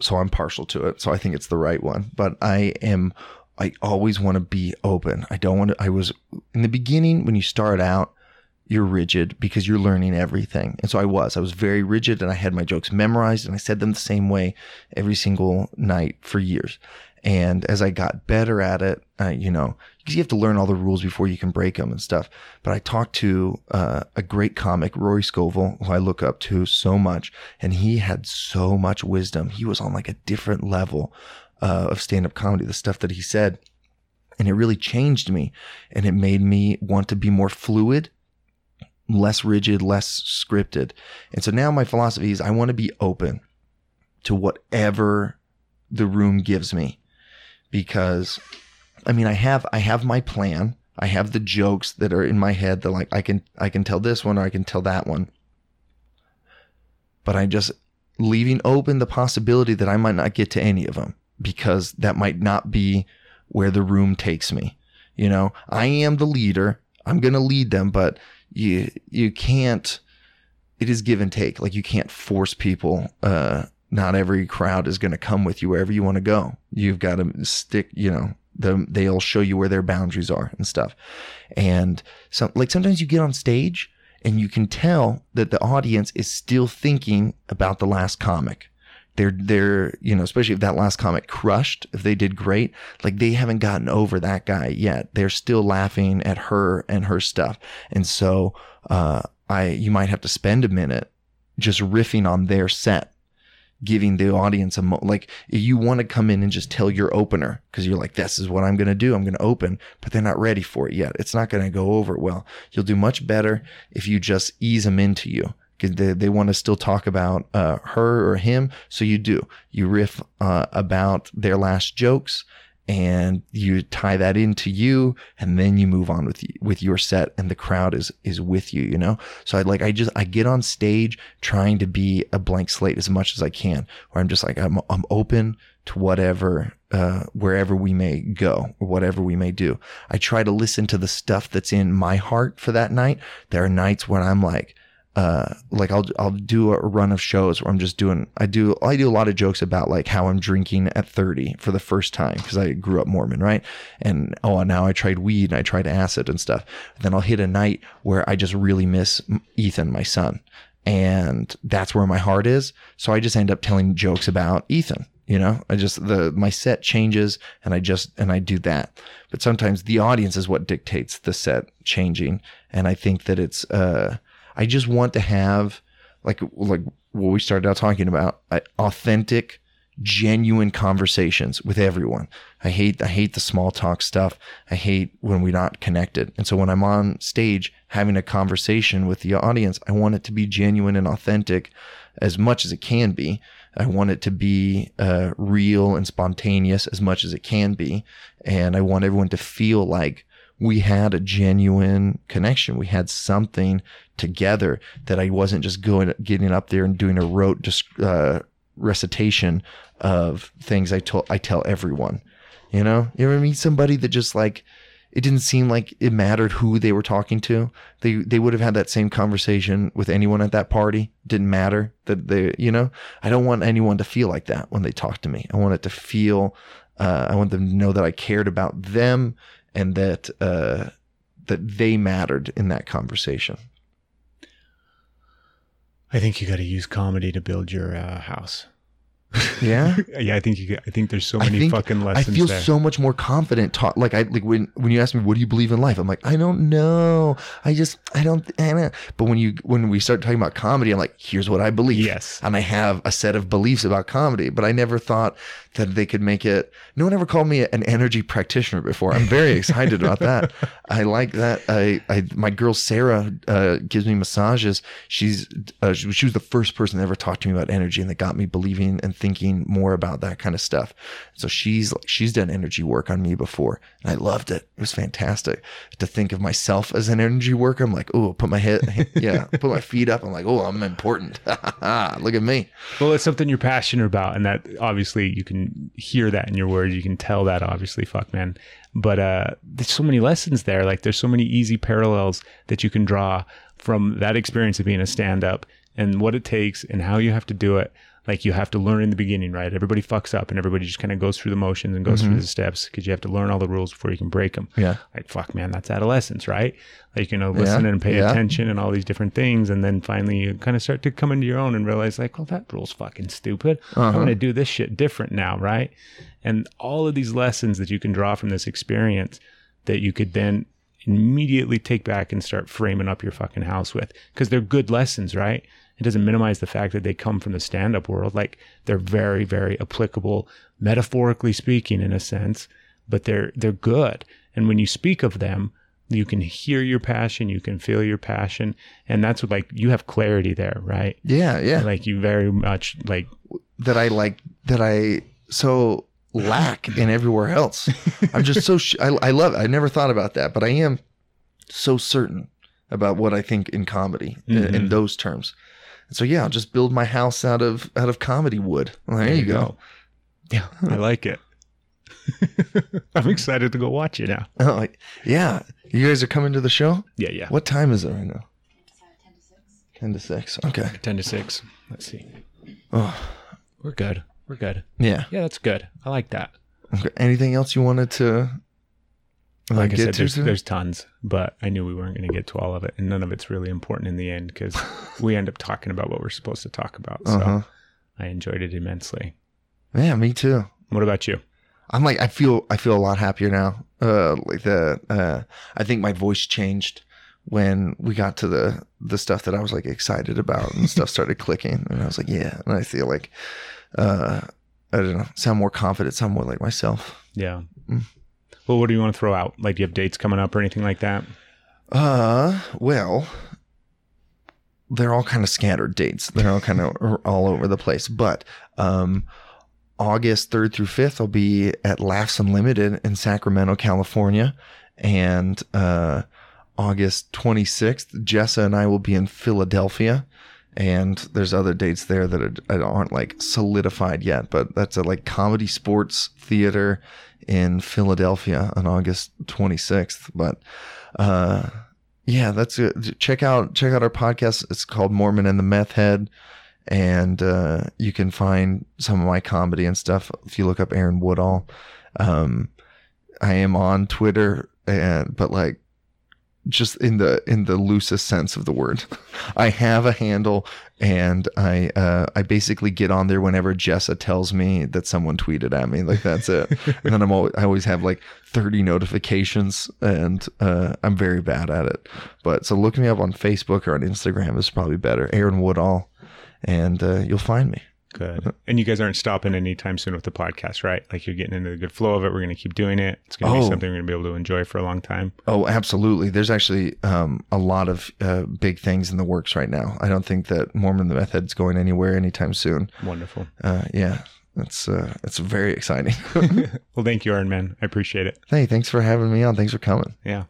so i'm partial to it so i think it's the right one but i am i always want to be open i don't want to i was in the beginning when you start out you're rigid because you're learning everything. And so I was. I was very rigid and I had my jokes memorized and I said them the same way every single night for years. And as I got better at it, uh, you know, because you have to learn all the rules before you can break them and stuff. But I talked to uh, a great comic, Rory Scovel, who I look up to so much, and he had so much wisdom. He was on like a different level uh, of stand up comedy, the stuff that he said. And it really changed me and it made me want to be more fluid, less rigid, less scripted. And so now my philosophy is I want to be open to whatever the room gives me because I mean I have I have my plan. I have the jokes that are in my head that like I can I can tell this one or I can tell that one. But I'm just leaving open the possibility that I might not get to any of them because that might not be where the room takes me. You know, I am the leader. I'm going to lead them, but you you can't it is give and take. Like you can't force people uh not every crowd is going to come with you wherever you want to go. You've got to stick, you know, the, they'll show you where their boundaries are and stuff. And so, like, sometimes you get on stage and you can tell that the audience is still thinking about the last comic. They're, they're, you know, especially if that last comic crushed, if they did great, like they haven't gotten over that guy yet. They're still laughing at her and her stuff. And so, uh, I, you might have to spend a minute just riffing on their set giving the audience a mo- like you want to come in and just tell your opener because you're like this is what i'm going to do i'm going to open but they're not ready for it yet it's not going to go over well you'll do much better if you just ease them into you because they, they want to still talk about uh, her or him so you do. You riff uh, about their last jokes and you tie that into you and then you move on with you, with your set and the crowd is is with you you know? So i like i just i get on stage trying to be a blank slate as much as i can where i'm just like i'm, I'm open to whatever uh, wherever we may go or whatever we may do. I try to listen to the stuff that's in my heart for that night. There are nights when i'm like uh, like I'll I'll do a run of shows where I'm just doing I do I do a lot of jokes about like how I'm drinking at 30 for the first time because I grew up Mormon, right? And oh, now I tried weed and I tried acid and stuff. And then I'll hit a night where I just really miss Ethan, my son, and that's where my heart is. So I just end up telling jokes about Ethan. You know, I just the my set changes and I just and I do that. But sometimes the audience is what dictates the set changing, and I think that it's uh I just want to have like like what we started out talking about, authentic, genuine conversations with everyone. I hate I hate the small talk stuff. I hate when we're not connected. And so when I'm on stage having a conversation with the audience, I want it to be genuine and authentic as much as it can be. I want it to be uh, real and spontaneous as much as it can be, and I want everyone to feel like we had a genuine connection. We had something together that I wasn't just going, getting up there and doing a rote uh, recitation of things I told, I tell everyone, you know, you ever meet somebody that just like, it didn't seem like it mattered who they were talking to. They they would have had that same conversation with anyone at that party. Didn't matter that they, you know. I don't want anyone to feel like that when they talk to me. I want it to feel. Uh, I want them to know that I cared about them and that uh, that they mattered in that conversation. I think you got to use comedy to build your uh, house. Yeah. yeah, I think you. I think there's so many think fucking lessons. I feel there. so much more confident. Ta- like I like when when you ask me what do you believe in life, I'm like I don't know. I just I don't. I don't. But when you when we start talking about comedy, I'm like here's what I believe. Yes. and I have a set of beliefs about comedy. But I never thought that they could make it. No one ever called me an energy practitioner before. I'm very excited about that. I like that. I I my girl Sarah uh, gives me massages. She's uh, she, she was the first person that ever talked to me about energy and that got me believing and thinking more about that kind of stuff. So she's like she's done energy work on me before, and I loved it. It was fantastic to think of myself as an energy worker. I'm like, oh, put my head, yeah, put my feet up. I'm like, oh, I'm important. Look at me. Well, it's something you're passionate about, and that obviously you can hear that in your words. You can tell that, obviously, fuck man. But uh, there's so many lessons there. Like there's so many easy parallels that you can draw from that experience of being a stand-up and what it takes and how you have to do it. Like you have to learn in the beginning, right? Everybody fucks up and everybody just kind of goes through the motions and goes through the steps because you have to learn all the rules before you can break them. Yeah. Like, fuck, man, that's adolescence, right? Like, you know, listen and pay yeah. attention and all these different things. And then finally you kind of start to come into your own and realize, like, well, that rule's fucking stupid. I'm Uh-huh. going to do this shit different now, right? And all of these lessons that you can draw from this experience that you could then immediately take back and start framing up your fucking house with because they're good lessons, right? It doesn't minimize the fact that they come from the stand up world. Like they're very, very applicable, metaphorically speaking, in a sense, but they're, they're good. And when you speak of them, you can hear your passion, you can feel your passion. And that's what, like, you have clarity there, right? Yeah, yeah. Like you very much, like, that I like that I so lack in everywhere else. I'm just so sh- I, I love it. I never thought about that, but I am so certain about what I think in comedy in, in Mhm. those terms. And so yeah, I'll just build my house out of out of comedy wood. Well, there, you go. Yeah, I like it. I'm excited to go watch it now. Oh, like, yeah, you guys are coming to the show. Yeah, yeah. What time is it right now? Ten to six. 10 to 6. Okay. 10 to 6. Let's see. Oh, We're good. We're good. yeah. Yeah, that's good. I like that. Okay. Anything else you wanted to Like I said, there's, there's tons, but I knew we weren't going to get to all of it. And none of it's really important in the end because we end up talking about what we're supposed to talk about. So Uh-huh. I enjoyed it immensely. Yeah, me too. What about you? I'm like I feel I feel a lot happier now. Uh like the uh I think my voice changed when we got to the the stuff that I was like excited about and stuff started clicking and I was like, yeah. And I feel like uh I don't know, sound more confident, sound more like myself. Yeah. Mm. Well, what do you want to throw out? Like, do you have dates coming up or anything like that? Uh well they're all kind of scattered dates. They're all kind of all over the place. But um August 3rd through 5th, I'll be at Laughs Unlimited in Sacramento, California. And uh, August 26th, Jessa and I will be in Philadelphia. And there's other dates there that are, aren't like solidified yet, but that's a like comedy sports theater in Philadelphia on August 26th. But uh, yeah, that's. Check out check out our podcast. It's called Mormon and the Meth Head and uh, you can find some of my comedy and stuff if you look up Aaron Woodall. Um, I am on Twitter, and but like just in the in the loosest sense of the word, I have a handle, and I uh, I basically get on there whenever Jessa tells me that someone tweeted at me. Like that's it, and then I'm always, I always have like 30 notifications, and uh, I'm very bad at it. But so look me up on Facebook or on Instagram is probably better. Aaron Woodall and uh, you'll find me. Good. And you guys aren't stopping anytime soon with the podcast, right? Like you're getting into the good flow of it. We're going to keep doing it. It's going to Oh. be something we're going to be able to enjoy for a long time. Oh, absolutely. There's actually um, a lot of uh, big things in the works right now. I don't think that Mormon the Meth Head's going anywhere anytime soon. Wonderful. Uh, yeah, That's uh, it's very exciting. Well, thank you, Aaron, man. I appreciate it. hey, thanks for having me on. Thanks for coming. Yeah.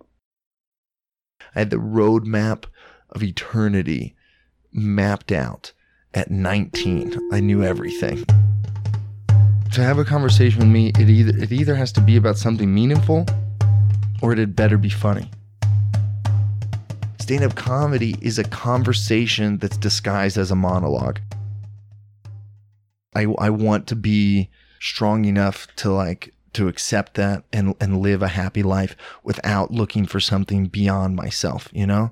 I had the roadmap of eternity mapped out at 19. I knew everything. To have a conversation with me, it either it either has to be about something meaningful or it had better be funny. Stand-up comedy is a conversation that's disguised as a monologue. I I want to be strong enough to like to accept that and and live a happy life without looking for something beyond myself, you know?